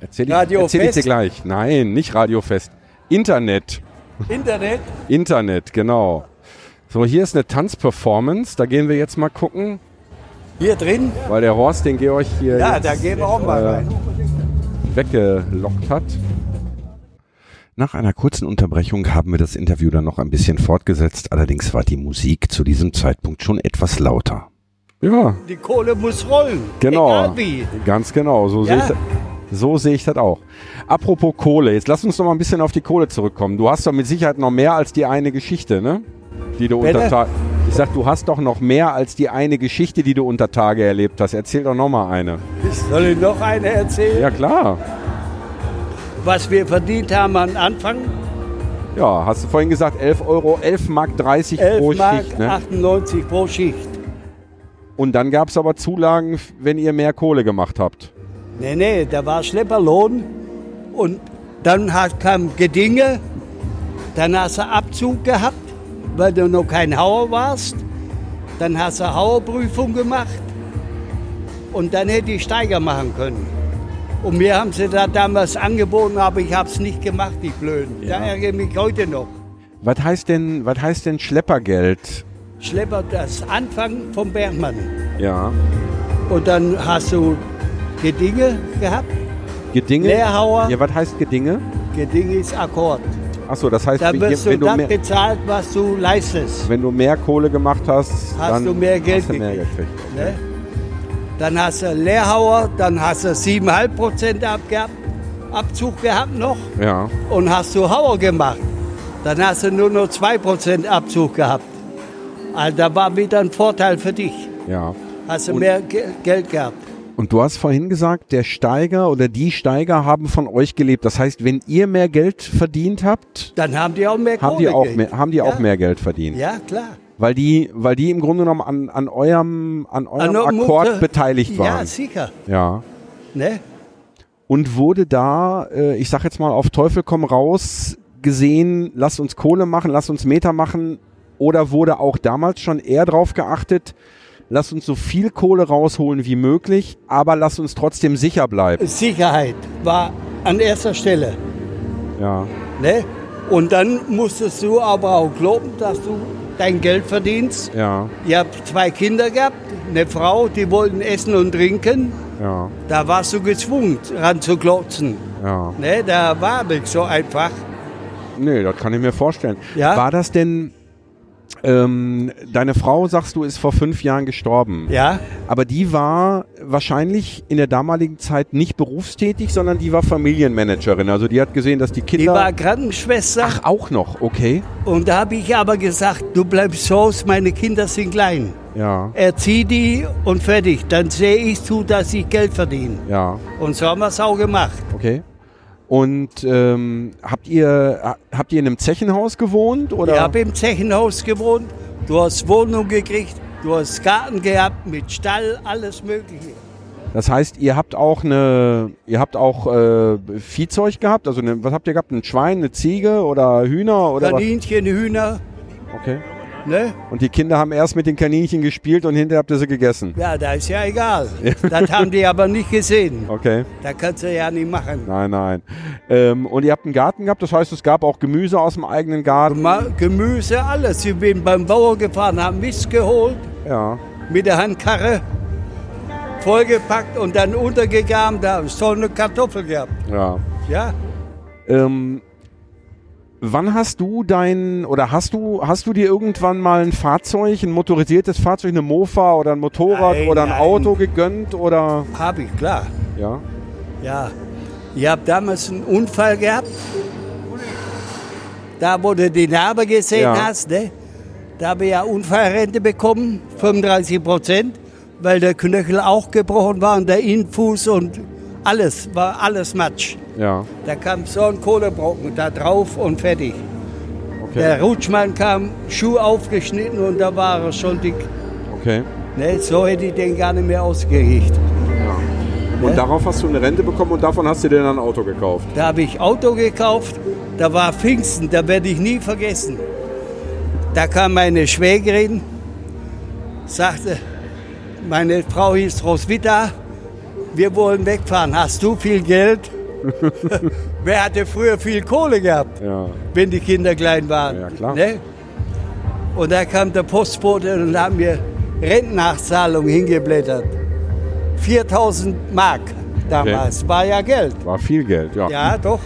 Erzähl ich, Radio erzähl ich dir Fest? gleich. Nein, nicht Radiofest. Internet. Internet? Internet, genau. So, hier ist eine Tanzperformance. Da gehen wir jetzt mal gucken, Hier drin? weil der Horst den Georg hier Ja, jetzt da gehen wir auch mal äh, rein. weggelockt hat. Nach einer kurzen Unterbrechung haben wir das Interview dann noch ein bisschen fortgesetzt. Allerdings war die Musik zu diesem Zeitpunkt schon etwas lauter. Ja, Die Kohle muss rollen. genau. Ganz genau. So sehe Ja. ich, das- so sehe ich das auch. Apropos Kohle, jetzt lass uns noch mal ein bisschen auf die Kohle zurückkommen. Du hast doch mit Sicherheit noch mehr als die eine Geschichte, ne? Die du Bitte? unter Tage. Ich sag, du hast doch noch mehr als die eine Geschichte, die du unter Tage erlebt hast. Erzähl doch noch mal eine. Soll ich noch eine erzählen? Ja klar. Was wir verdient haben am Anfang? Ja, hast du vorhin gesagt, 11 Euro, 11 Mark 30 pro 11 Mark Schicht. Ne? 98 pro Schicht. Und dann gab es aber Zulagen, wenn ihr mehr Kohle gemacht habt. Nee, nee, da war Schlepperlohn und dann hat, kam Gedinge, dann hast du Abzug gehabt, weil du noch kein Hauer warst. Dann hast du Hauerprüfung gemacht und dann hätte ich Steiger machen können. Und mir haben sie da damals angeboten, aber ich habe es nicht gemacht, die Blöden. Ja. Da ärgere ich mich heute noch. Was heißt denn, was heißt denn Schleppergeld? Schlepper, das Anfang vom Bergmann. Ja. Und dann hast du Gedinge gehabt. Gedinge? Lehrhauer. Ja, was heißt Gedinge? Gedinge ist Akkord. Achso, das heißt, Da wenn, wirst du wenn, du das mehr, bezahlt, was du leistest. wenn du mehr Kohle gemacht hast, Hast dann du mehr Geld hast du mehr gekriegt. gekriegt. Ne? Dann hast du Lehrhauer, dann hast du 7,5 Prozent abgehabt, Abzug gehabt noch Ja. und hast du Hauer gemacht. Dann hast du nur noch 2 Prozent Abzug gehabt. Also da war wieder ein Vorteil für dich. Ja. Hast du Und- mehr Ge Geld gehabt. Und du hast vorhin gesagt, der Steiger oder die Steiger haben von euch gelebt. Das heißt, wenn ihr mehr Geld verdient habt, Dann haben die auch mehr haben Kohle die auch gekriegt. mehr, haben die auch ja. mehr Geld verdient. Ja, klar. Weil die, weil die im Grunde genommen an, an eurem, an eurem An Akkord Mutter- beteiligt Ja, waren. sicher. Ja. Ne? Und wurde da, äh, ich sag jetzt mal auf Teufel komm raus, gesehen, lasst uns Kohle machen, lasst uns Meter machen, oder wurde auch damals schon eher drauf geachtet, lasst uns so viel Kohle rausholen wie möglich, aber lasst uns trotzdem sicher bleiben. Sicherheit war an erster Stelle. Ja. Ne? Und dann musstest du aber auch glauben, dass du dein Geld verdienst. Ja, Ich habe zwei Kinder gehabt, eine Frau, die wollten essen und trinken. ja, Da warst du gezwungen, ranzuklotzen. ja. Ne? Da war nicht so einfach. Nee, das kann ich mir vorstellen. Ja. War das denn, ähm, deine Frau, sagst du, ist vor fünf Jahren gestorben. Ja, Aber die war wahrscheinlich in der damaligen Zeit nicht berufstätig, sondern die war Familienmanagerin. Also die hat gesehen, dass die die Kinder... war Krankenschwester. Ach, auch noch, okay. Und da habe ich aber gesagt, du bleibst zu Hause, meine Kinder sind klein. Ja, Erzieh die und fertig. Dann sehe ich zu, dass ich Geld verdiene. ja, Und so haben wir es auch gemacht. okay. Und ähm, habt ihr ha- habt ihr in einem Zechenhaus gewohnt oder? Ich habe im Zechenhaus gewohnt. Du hast Wohnung gekriegt. Du hast Garten gehabt mit Stall, alles Mögliche. Das heißt, ihr habt auch eine, ihr habt auch äh, Viehzeug gehabt. Also eine, was habt ihr gehabt? Ein Schwein, eine Ziege oder Hühner oder was? Kaninchen, Hühner. Okay. Ne? Und die Kinder haben erst mit den Kaninchen gespielt und hinterher habt ihr sie gegessen. Ja, da ist ja egal. Das haben die aber nicht gesehen. Okay. Da kannst du ja nicht machen. Nein, nein. Ähm, und ihr habt einen Garten gehabt, das heißt, es gab auch Gemüse aus dem eigenen Garten. Gemüse, alles. Ich bin beim Bauer gefahren, habe Mist geholt Ja. mit der Handkarre, vollgepackt und dann untergegangen. Da habe ich so eine Kartoffel gehabt. Ja. Ja, Ähm, wann hast du dein oder hast du hast du dir irgendwann mal ein Fahrzeug, ein motorisiertes Fahrzeug, eine Mofa oder ein Motorrad Nein, oder ein nein. Auto gegönnt oder habe ich, klar. ja? Ja, ich habe damals einen Unfall gehabt. Da, wo du die Narbe gesehen Ja. hast, ne? da habe ich ja Unfallrente bekommen, 35 Prozent, weil der Knöchel auch gebrochen war und der Innenfuß und alles, war alles Matsch. Ja. Da kam so ein Kohlebrocken da drauf und fertig. Okay. Der Rutschmann kam, Schuh aufgeschnitten und da war er schon dick. Okay. Ne? So hätte ich den gar nicht mehr ausgerichtet. Und Ja. darauf hast du eine Rente bekommen und davon hast du dir dann ein Auto gekauft. Da habe ich Auto gekauft, da war Pfingsten, da werde ich nie vergessen. Da kam meine Schwägerin, sagte, meine Frau hieß Roswitha, wir wollen wegfahren, hast du viel Geld? Wer hatte früher viel Kohle gehabt, Ja. wenn die Kinder klein waren? Ja, klar. Ne? Und da kam der Postbote und hat mir Rentennachzahlung hingeblättert. 4000 Mark damals, war ja Geld. War viel Geld, ja. Ja, doch.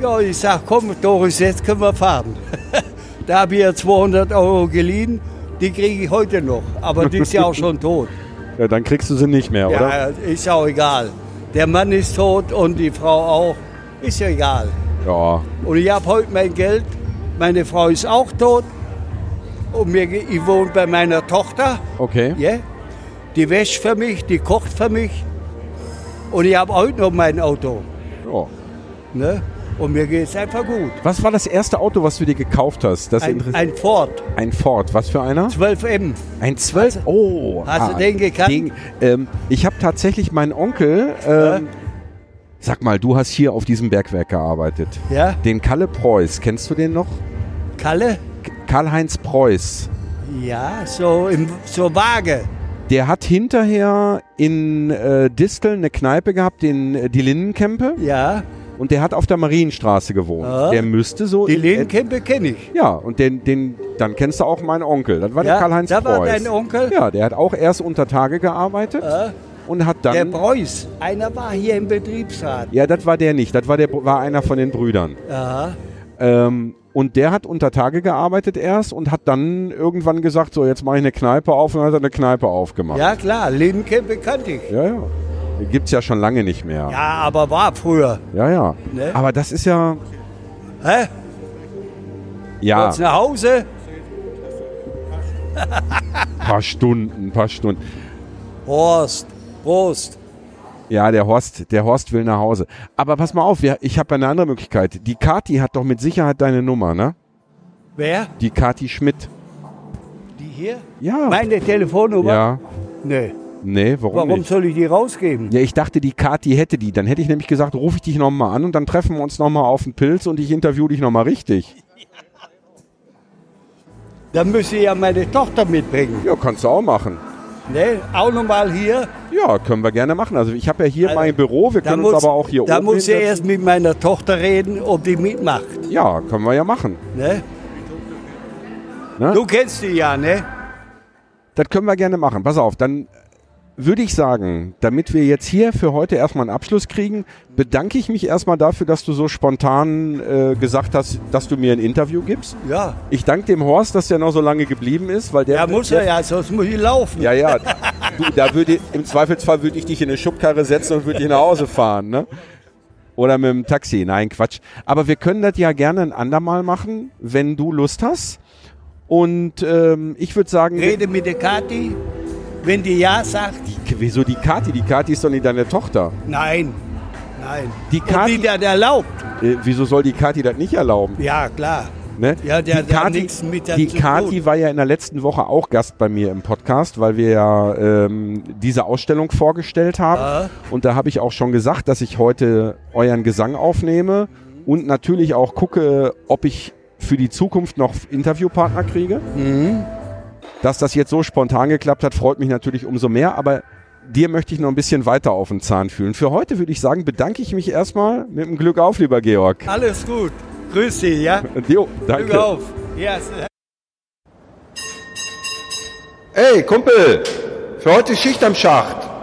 Ja, ich sag, komm, Doris, jetzt können wir fahren. da habe ich ja 200 Euro geliehen, die kriege ich heute noch. Aber die ist ja auch schon tot. Ja, Dann kriegst du sie nicht mehr, oder? Ja, ist auch egal. Der Mann ist tot und die Frau auch. Ist ja egal. Ja. Und ich habe heute mein Geld. Meine Frau ist auch tot. Und mir, ich wohne bei meiner Tochter. Okay. Ja? Die wäscht für mich, die kocht für mich. Und ich habe heute noch mein Auto. Ja. Ne? Und mir geht es einfach gut. Was war das erste Auto, was du dir gekauft hast? Das Ein, ein Ford, ein Ford. Was für einer? 12M. Ein 12. Oh. hast du den gekannt? Den, ähm, ich habe tatsächlich meinen Onkel. Ähm, Sag mal, du hast hier auf diesem Bergwerk gearbeitet. Ja, Den Kalle Preuß, kennst du den noch? Kalle? Karl-Heinz Preuß. Ja, so im so vage. Der hat hinterher in äh, Disteln eine Kneipe gehabt, den, äh, die Linnenkempe. Ja, Und der hat auf der Marienstraße gewohnt. Ja. Der müsste so. die Linkenkempe kenne ich. Ja, und den, den, dann kennst du auch meinen Onkel. Das war der Ja, Karl-Heinz da Preuß. war dein Onkel? Ja, der hat auch erst unter Tage gearbeitet Ja. und hat Der dann. Preuß, einer war hier im Betriebsrat. Ja, das war der nicht. Das war, der, war einer von den Brüdern. Ja, Ähm, und der hat unter Tage gearbeitet erst und hat dann irgendwann gesagt, so jetzt mache ich eine Kneipe auf und dann hat er eine Kneipe aufgemacht. ja klar, Linkenkempe kannte ich. ja. ja. Gibt's ja schon lange nicht mehr. Ja, aber war früher. ja. ja. Ne? Aber das ist ja. Hä? Ja, Kurz nach Hause? paar Stunden, paar Stunden. Horst, Prost. Ja, der Horst, der Horst will nach Hause. Aber pass mal auf, ich habe eine andere Möglichkeit. Die Kati hat doch mit Sicherheit deine Nummer, ne? Wer? Die Kati Schmidt. Die hier? Ja. Meine Telefonnummer? ja. Nee. Nee, warum, Warum nicht? soll ich die rausgeben? Ja, ich dachte, die Kati hätte die. Dann hätte ich nämlich gesagt, rufe ich dich nochmal an und dann treffen wir uns nochmal auf den Pilz und ich interview dich nochmal richtig. Dann müsste ich ja meine Tochter mitbringen. Ja, kannst du auch machen. Ne? Auch nochmal hier. Ja, können wir gerne machen. Also ich habe ja hier Also, mein Büro, wir können uns aber auch hier da oben muss ich hinsetzen. erst mit meiner Tochter reden, ob die mitmacht. Ja, können wir ja machen. Ne? Ne? Du kennst die ja, ne? Das können wir gerne machen. Pass auf, dann würde ich sagen, damit wir jetzt hier für heute erstmal einen Abschluss kriegen, bedanke ich mich erstmal dafür, dass du so spontan äh, gesagt hast, dass du mir ein Interview gibst. Ja. Ich danke dem Horst, dass der noch so lange geblieben ist, weil der. Ja, muss er ja, sonst muss ich laufen. Ja, ja. Du, da würde im Zweifelsfall würde ich dich in eine Schubkarre setzen und würde dich nach Hause fahren, ne? Oder mit dem Taxi. Nein, Quatsch. Aber wir können das ja gerne ein andermal machen, wenn du Lust hast. Und ähm, ich würde sagen, Rede mit der Kathi. Wenn die ja sagt, die, wieso die Kati? Die Kati ist doch nicht deine Tochter. nein. Nein. Die Ob Kathi- die das erlaubt? Äh, wieso soll die Kati das nicht erlauben? Ja, klar. Ne? Ja, der die hat Kati, nichts mit der die Kati war ja in der letzten Woche auch Gast bei mir im Podcast, weil wir ja ähm, diese Ausstellung vorgestellt haben. Ja. Und da habe ich auch schon gesagt, dass ich heute euren Gesang aufnehme und natürlich auch gucke, ob ich für die Zukunft noch Interviewpartner kriege. Mhm. Dass das jetzt so spontan geklappt hat, freut mich natürlich umso mehr, aber dir möchte ich noch ein bisschen weiter auf den Zahn fühlen. Für heute würde ich sagen, bedanke ich mich erstmal mit dem Glück auf, lieber Georg. Alles gut. Grüß dich, ja? Jo, Glück danke. auf. Ja, Ey, Kumpel, für heute Schicht am Schacht.